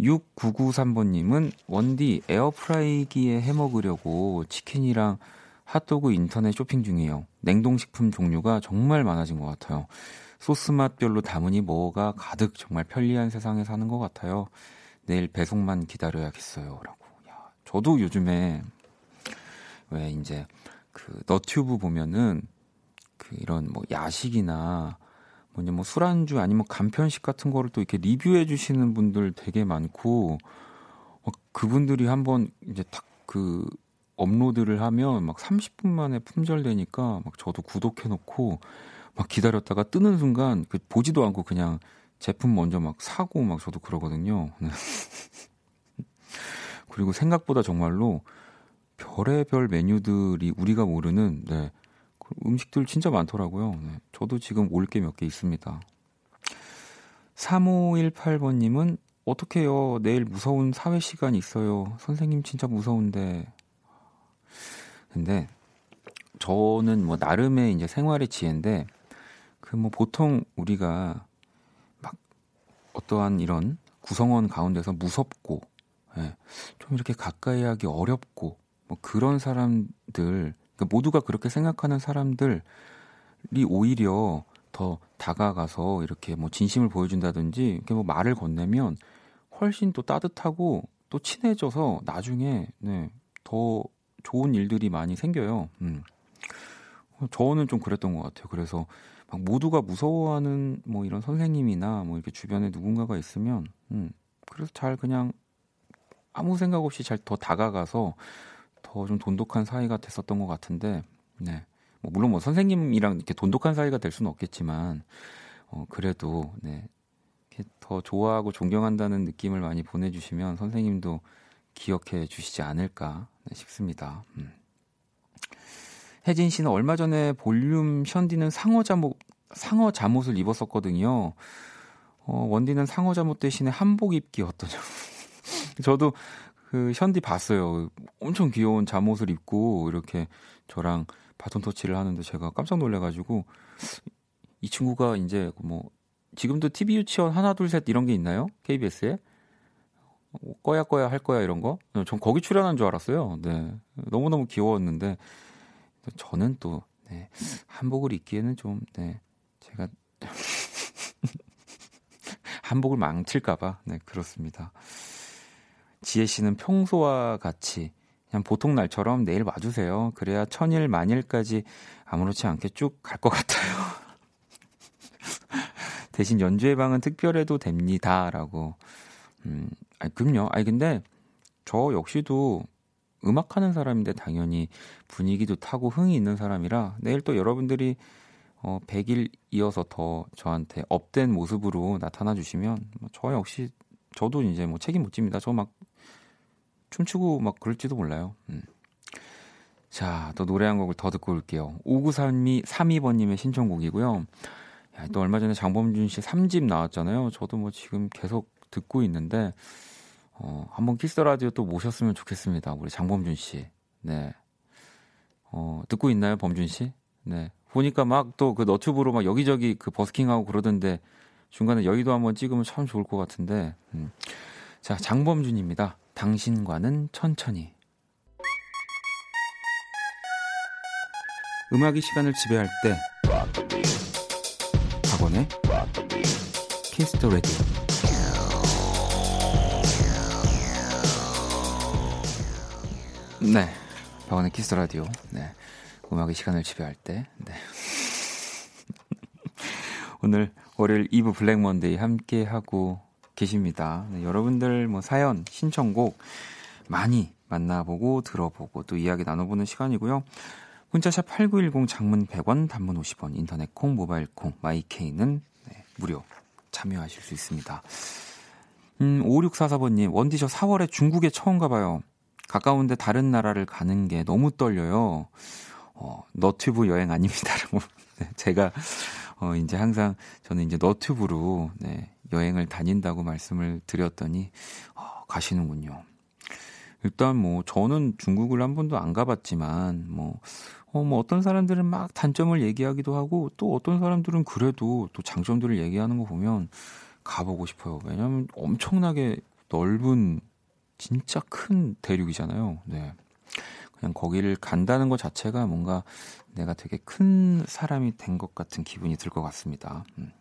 6993번님은 원디 에어프라이기에 해 먹으려고 치킨이랑 핫도그 인터넷 쇼핑 중이에요. 냉동식품 종류가 정말 많아진 것 같아요. 소스 맛별로 담으니 뭐가 가득 정말 편리한 세상에 사는 것 같아요. 내일 배송만 기다려야겠어요. 라고. 야, 저도 요즘에 왜 이제 그 너튜브 보면은 그 이런 뭐 야식이나 뭐냐 뭐 술안주 아니면 간편식 같은 거를 또 이렇게 리뷰해 주시는 분들 되게 많고 막 그분들이 한번 이제 탁그 업로드를 하면 막 30분 만에 품절되니까 막 저도 구독해 놓고 막 기다렸다가 뜨는 순간 그 보지도 않고 그냥 제품 먼저 막 사고 막 저도 그러거든요. 네. 그리고 생각보다 정말로 별의별 메뉴들이 우리가 모르는 네, 그 음식들 진짜 많더라고요. 네, 저도 지금 올 게 몇 개 있습니다. 3518번님은 어떡해요. 내일 무서운 사회 시간 있어요. 선생님 진짜 무서운데 근데 저는 뭐 나름의 이제 생활의 지혜인데 그 뭐 보통 우리가 막 어떠한 이런 구성원 가운데서 무섭고 예, 좀 이렇게 가까이 하기 어렵고 뭐 그런 사람들 그러니까 모두가 그렇게 생각하는 사람들이 오히려 더 다가가서 이렇게 뭐 진심을 보여준다든지 이렇게 뭐 말을 건네면 훨씬 또 따뜻하고 또 친해져서 나중에 네, 더 좋은 일들이 많이 생겨요. 음. 저는 좀 그랬던 것 같아요. 그래서 막 모두가 무서워하는 뭐 이런 선생님이나 뭐 이렇게 주변에 누군가가 있으면, 음, 그래서 잘 그냥 아무 생각 없이 잘 더 다가가서 더 좀 돈독한 사이가 됐었던 것 같은데, 네. 뭐 물론 뭐 선생님이랑 이렇게 돈독한 사이가 될 수는 없겠지만, 어, 그래도, 네. 이렇게 더 좋아하고 존경한다는 느낌을 많이 보내주시면 선생님도 기억해 주시지 않을까 싶습니다. 음. 혜진 씨는 얼마 전에 볼륨 션디는 상어 잠옷 상어 잠옷을 입었었거든요. 어, 원디는 상어 잠옷 대신에 한복 입기 어떠냐? 저도 그 션디 봤어요. 엄청 귀여운 잠옷을 입고 이렇게 저랑 바톤 터치를 하는데 제가 깜짝 놀래가지고 이 친구가 이제 뭐 지금도 TV 유치원 하나 둘 셋 이런 게 있나요? KBS에? 꺼야 꺼야 할 거야 이런 거. 전 거기 출연한 줄 알았어요. 네. 너무 너무 귀여웠는데 저는 또 네. 한복을 입기에는 좀 네. 제가 한복을 망칠까봐 네 그렇습니다. 지혜 씨는 평소와 같이 그냥 보통 날처럼 내일 와주세요. 그래야 천일 만일까지 아무렇지 않게 쭉 갈 것 같아요. 대신 연주회 방은 특별해도 됩니다라고 음, 아니, 그럼요. 아니, 근데 저 역시도 음악하는 사람인데 당연히 분위기도 타고 흥이 있는 사람이라 내일 또 여러분들이 어, 100일 이어서 더 저한테 업된 모습으로 나타나 주시면 뭐저 역시 저도 이제 뭐 책임 못 집니다. 저 막 춤추고 막 그럴지도 몰라요. 음. 자, 또 노래 한 곡을 더 듣고 올게요. 5932 32번님의 신청곡이고요. 야, 또 얼마 전에 장범준 씨 3집 나왔잖아요. 저도 뭐 지금 계속 듣고 있는데 어, 한번 키스 라디오 또 모셨으면 좋겠습니다. 우리 장범준 씨. 네. 어, 듣고 있나요, 범준 씨? 네. 보니까 막 또 그 너튜브로 막 여기저기 그 버스킹하고 그러던데 중간에 여의도 한번 찍으면 참 좋을 것 같은데. 음. 자, 장범준입니다. 당신과는 천천히. 음악이 시간을 지배할 때 박원의 키스 더 라디 네 박원의 키스 더 라디오 네 음악의 시간을 지배할 때 네. 오늘 월요일 2부 Black Monday 함께 하고 계십니다. 네, 여러분들 뭐 사연 신청곡 많이 만나보고 들어보고 또 이야기 나눠보는 시간이고요. 문자샵 8910 장문 100원, 단문 50원, 인터넷 콩, 모바일 콩, My K는 네, 무료 참여하실 수 있습니다. 음, 5644번님, 원디 저 4월에 중국에 처음 가봐요. 가까운데 다른 나라를 가는 게 너무 떨려요. 어, 너튜브 여행 아닙니다라고. 네, 제가, 어, 이제 항상 저는 이제 너튜브로, 네, 여행을 다닌다고 말씀을 드렸더니, 어, 가시는군요. 일단 뭐, 저는 중국을 한 번도 안 가봤지만, 뭐, 어, 뭐 어떤 사람들은 막 단점을 얘기하기도 하고 또 어떤 사람들은 그래도 또 장점들을 얘기하는 거 보면 가보고 싶어요. 왜냐하면 엄청나게 넓은 진짜 큰 대륙이잖아요. 네. 그냥 거기를 간다는 것 자체가 뭔가 내가 되게 큰 사람이 된 것 같은 기분이 들 것 같습니다. 음.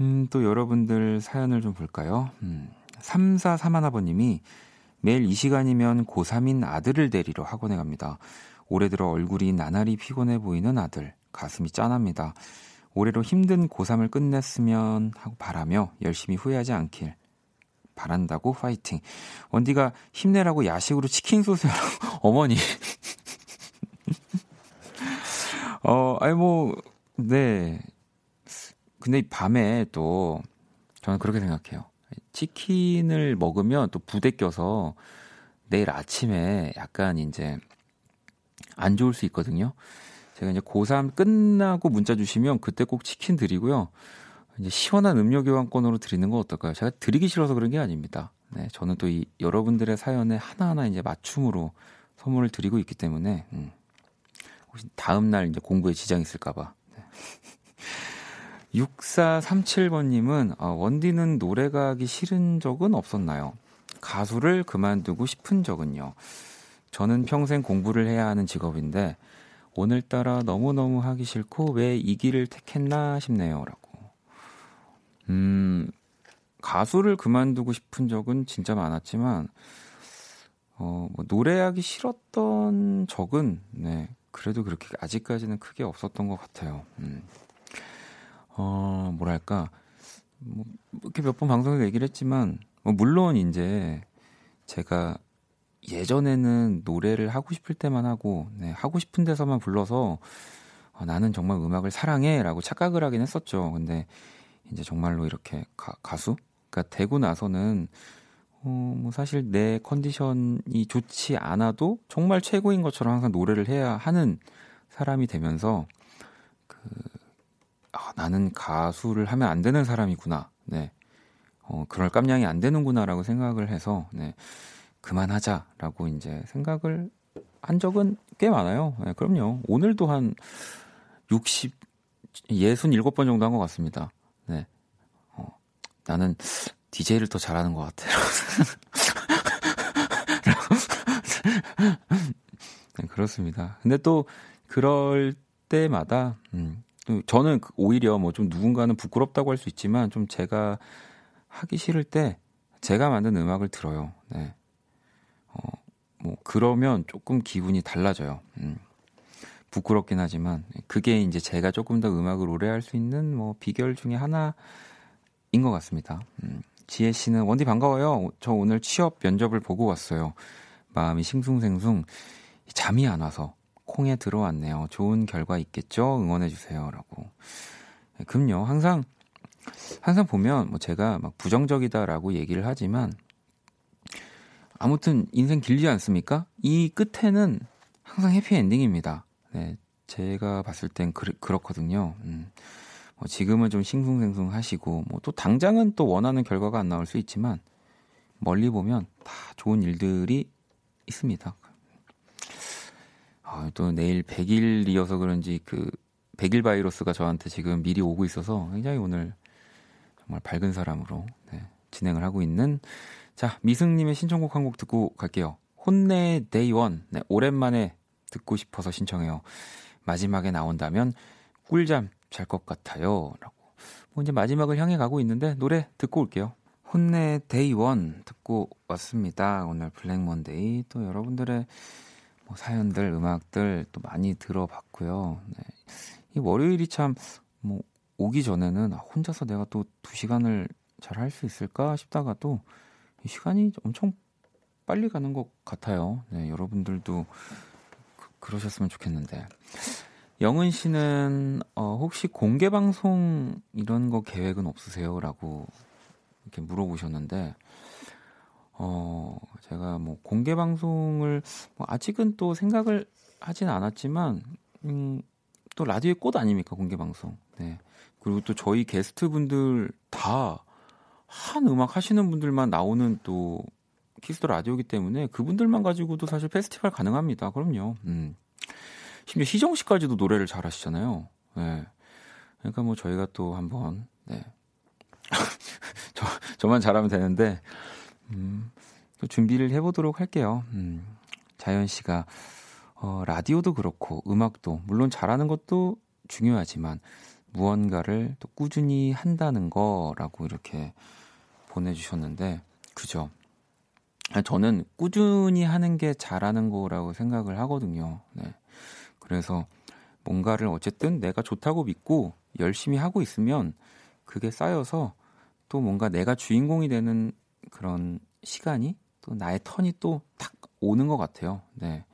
음, 또 여러분들 사연을 좀 볼까요? 음, 3431아버님이 매일 이 시간이면 고3인 아들을 데리러 학원에 갑니다. 올해 들어 얼굴이 나날이 피곤해 보이는 아들. 가슴이 짠합니다. 올해로 힘든 고3을 끝냈으면 하고 바라며 열심히 후회하지 않길 바란다고 파이팅. 원디가 힘내라고 야식으로 치킨 소스라고 어머니. 어, 아니 뭐 네. 근데 밤에 또 저는 그렇게 생각해요. 치킨을 먹으면 또 부대 껴서 내일 아침에 약간 이제 안 좋을 수 있거든요. 제가 이제 고3 끝나고 문자 주시면 그때 꼭 치킨 드리고요. 이제 시원한 음료 교환권으로 드리는 거 어떨까요? 제가 드리기 싫어서 그런 게 아닙니다. 네, 저는 또 이 여러분들의 사연에 하나하나 이제 맞춤으로 선물을 드리고 있기 때문에 음. 혹시 다음 날 이제 공부에 지장 있을까 봐. 네. 6437번님은 어, 원디는 노래가 하기 싫은 적은 없었나요? 가수를 그만두고 싶은 적은요? 저는 평생 공부를 해야 하는 직업인데 오늘따라 너무너무 하기 싫고 왜 이 길을 택했나 싶네요. 라고. 음, 가수를 그만두고 싶은 적은 진짜 많았지만, 어, 뭐 노래하기 싫었던 적은, 네, 그래도 그렇게 아직까지는 크게 없었던 것 같아요. 음. 어, 뭐랄까, 뭐, 이렇게 몇 번 방송에서 얘기를 했지만, 뭐 물론 이제 제가 예전에는 노래를 하고 싶을 때만 하고 네, 하고 싶은 데서만 불러서 어, 나는 정말 음악을 사랑해 라고 착각을 하긴 했었죠. 근데 이제 정말로 이렇게 가, 가수 그러니까 되고 나서는 어, 뭐 사실 내 컨디션이 좋지 않아도 정말 최고인 것처럼 항상 노래를 해야 하는 사람이 되면서 그 아, 나는 가수를 하면 안 되는 사람이구나. 네. 어, 그럴 깜냥이 안 되는구나라고 생각을 해서 네. 그만하자라고 이제 생각을 한 적은 꽤 많아요. 네, 그럼요. 오늘도 한 60, 67번 정도 한 것 같습니다. 네. 어, 나는 DJ를 더 잘하는 것 같아요. 네, 그렇습니다. 근데 또 그럴 때마다, 음, 저는 그 오히려 뭐 좀 누군가는 부끄럽다고 할 수 있지만 좀 제가 하기 싫을 때 제가 만든 음악을 들어요. 네. 어, 뭐 그러면 조금 기분이 달라져요. 음. 부끄럽긴 하지만 그게 이제 제가 조금 더 음악을 오래 할 수 있는 뭐 비결 중에 하나인 것 같습니다. 음. 지혜 씨는 원디 반가워요. 저 오늘 취업 면접을 보고 왔어요. 마음이 싱숭생숭 잠이 안 와서 콩에 들어왔네요. 좋은 결과 있겠죠? 응원해 주세요 라고. 네, 그럼요. 항상 항상 보면 뭐 제가 막 부정적이다라고 얘기를 하지만 아무튼 인생 길지 않습니까? 이 끝에는 항상 해피 엔딩입니다. 네, 제가 봤을 땐 그, 렇거든요 음, 뭐 지금은 좀 싱숭생숭 하시고 뭐 또 당장은 또 원하는 결과가 안 나올 수 있지만 멀리 보면 다 좋은 일들이 있습니다. 아, 아, 또 내일 100일이어서 그런지 그 100일 바이러스가 저한테 지금 미리 오고 있어서 굉장히 오늘 정말 밝은 사람으로 네, 진행을 하고 있는 자 미승님의 신청곡 한 곡 듣고 갈게요. 혼내 데이원 네, 오랜만에 듣고 싶어서 신청해요. 마지막에 나온다면 꿀잠 잘 것 같아요. 라고. 뭐 이제 마지막을 향해 가고 있는데 노래 듣고 올게요. 혼네 Day One 듣고 왔습니다. 오늘 블랙 먼데이 또 여러분들의 뭐 사연들, 음악들 또 많이 들어봤고요. 네. 이 월요일이 참 뭐 오기 전에는 아, 혼자서 내가 또 두 시간을 잘 할 수 있을까 싶다가 또 이 시간이 엄청 빨리 가는 것 같아요. 네, 여러분들도 그, 러셨으면 좋겠는데. 영은 씨는 어, 혹시 공개 방송 이런 거 계획은 없으세요?라고 이렇게 물어보셨는데 어, 제가 뭐 공개 방송을 뭐 아직은 또 생각을 하진 않았지만 음, 또 라디오의 꽃 아닙니까 공개 방송. 네. 그리고 또 저희 게스트 분들 다 한 음악 하시는 분들만 나오는 또 Kiss the Radio기 때문에 그분들만 가지고도 사실 페스티벌 가능합니다. 그럼요. 음. 심지어 희정 씨까지도 노래를 잘 하시잖아요. 네. 그러니까 뭐 저희가 또 한번 네. 저 저만 잘하면 되는데 음, 또 준비를 해보도록 할게요. 음, 자연 씨가 어, 라디오도 그렇고 음악도 물론 잘하는 것도 중요하지만 무언가를 또 꾸준히 한다는 거라고 이렇게 보내주셨는데 그죠? 저는 꾸준히 하는 게 잘하는 거라고 생각을 하거든요. 네. 그래서 뭔가를 어쨌든 내가 좋다고 믿고 열심히 하고 있으면 그게 쌓여서 또 뭔가 내가 주인공이 되는 그런 시간이 또 나의 턴이 또 탁 오는 것 같아요. 네.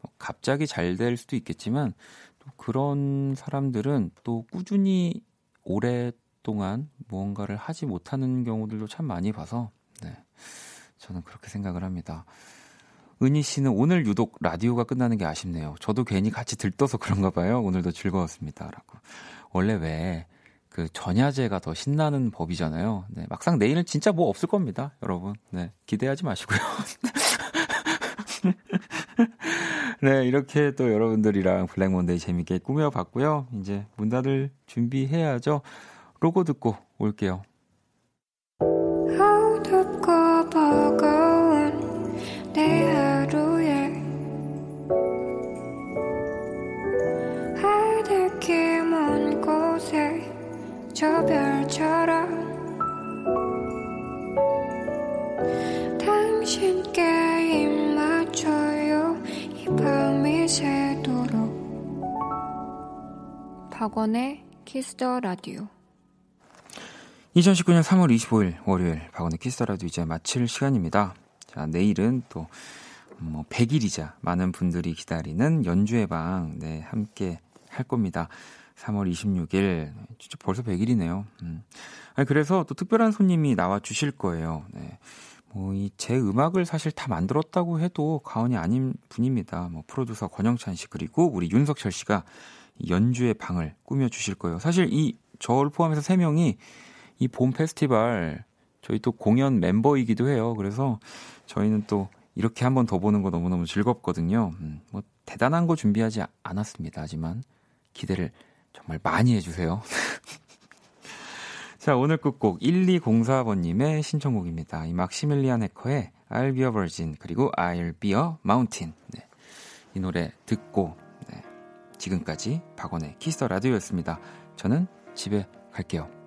뭐 갑자기 잘 될 수도 있겠지만 또 그런 사람들은 또 꾸준히 오랫동안 무언가를 하지 못하는 경우들도 참 많이 봐서 네. 저는 그렇게 생각을 합니다. 은희 씨는 오늘 유독 라디오가 끝나는 게 아쉽네요. 저도 괜히 같이 들떠서 그런가 봐요. 오늘도 즐거웠습니다. 라고. 원래 왜 그 전야제가 더 신나는 법이잖아요. 네, 막상 내일은 진짜 뭐 없을 겁니다, 여러분. 네, 기대하지 마시고요. 네, 이렇게 또 여러분들이랑 블랙 먼데이 재밌게 꾸며봤고요. 이제 문 닫을 준비해야죠. 로고 듣고 올게요. 별처럼 당신께 입 맞춰요 이 밤이 새도록 박원의 Kiss the Radio 2019년 3월 25일 월요일 박원의 Kiss the Radio 이제 마칠 시간입니다. 자, 내일은 또 뭐 100일이자 많은 분들이 기다리는 연주의 방 네, 함께 할 겁니다. 3월 26일. 진짜 벌써 100일이네요. 음. 아니, 그래서 또 특별한 손님이 나와 주실 거예요. 네. 뭐, 이 제 음악을 사실 다 만들었다고 해도 과언이 아닌 분입니다. 뭐, 프로듀서 권영찬 씨, 그리고 우리 윤석철 씨가 연주의 방을 꾸며 주실 거예요. 사실 이, 저를 포함해서 3명이 이 봄 페스티벌 저희 또 공연 멤버이기도 해요. 그래서 저희는 또 이렇게 한 번 더 보는 거 너무너무 즐겁거든요. 음, 뭐, 대단한 거 준비하지 않았습니다. 하지만 기대를 정말 많이 해주세요. 자, 오늘 끝곡 1204번님의 신청곡입니다. 이 막시밀리안 해커의 I'll be a virgin 그리고 I'll be a mountain. 네. 이 노래 듣고 네. 지금까지 박원의 키스터 라디오였습니다. 저는 집에 갈게요.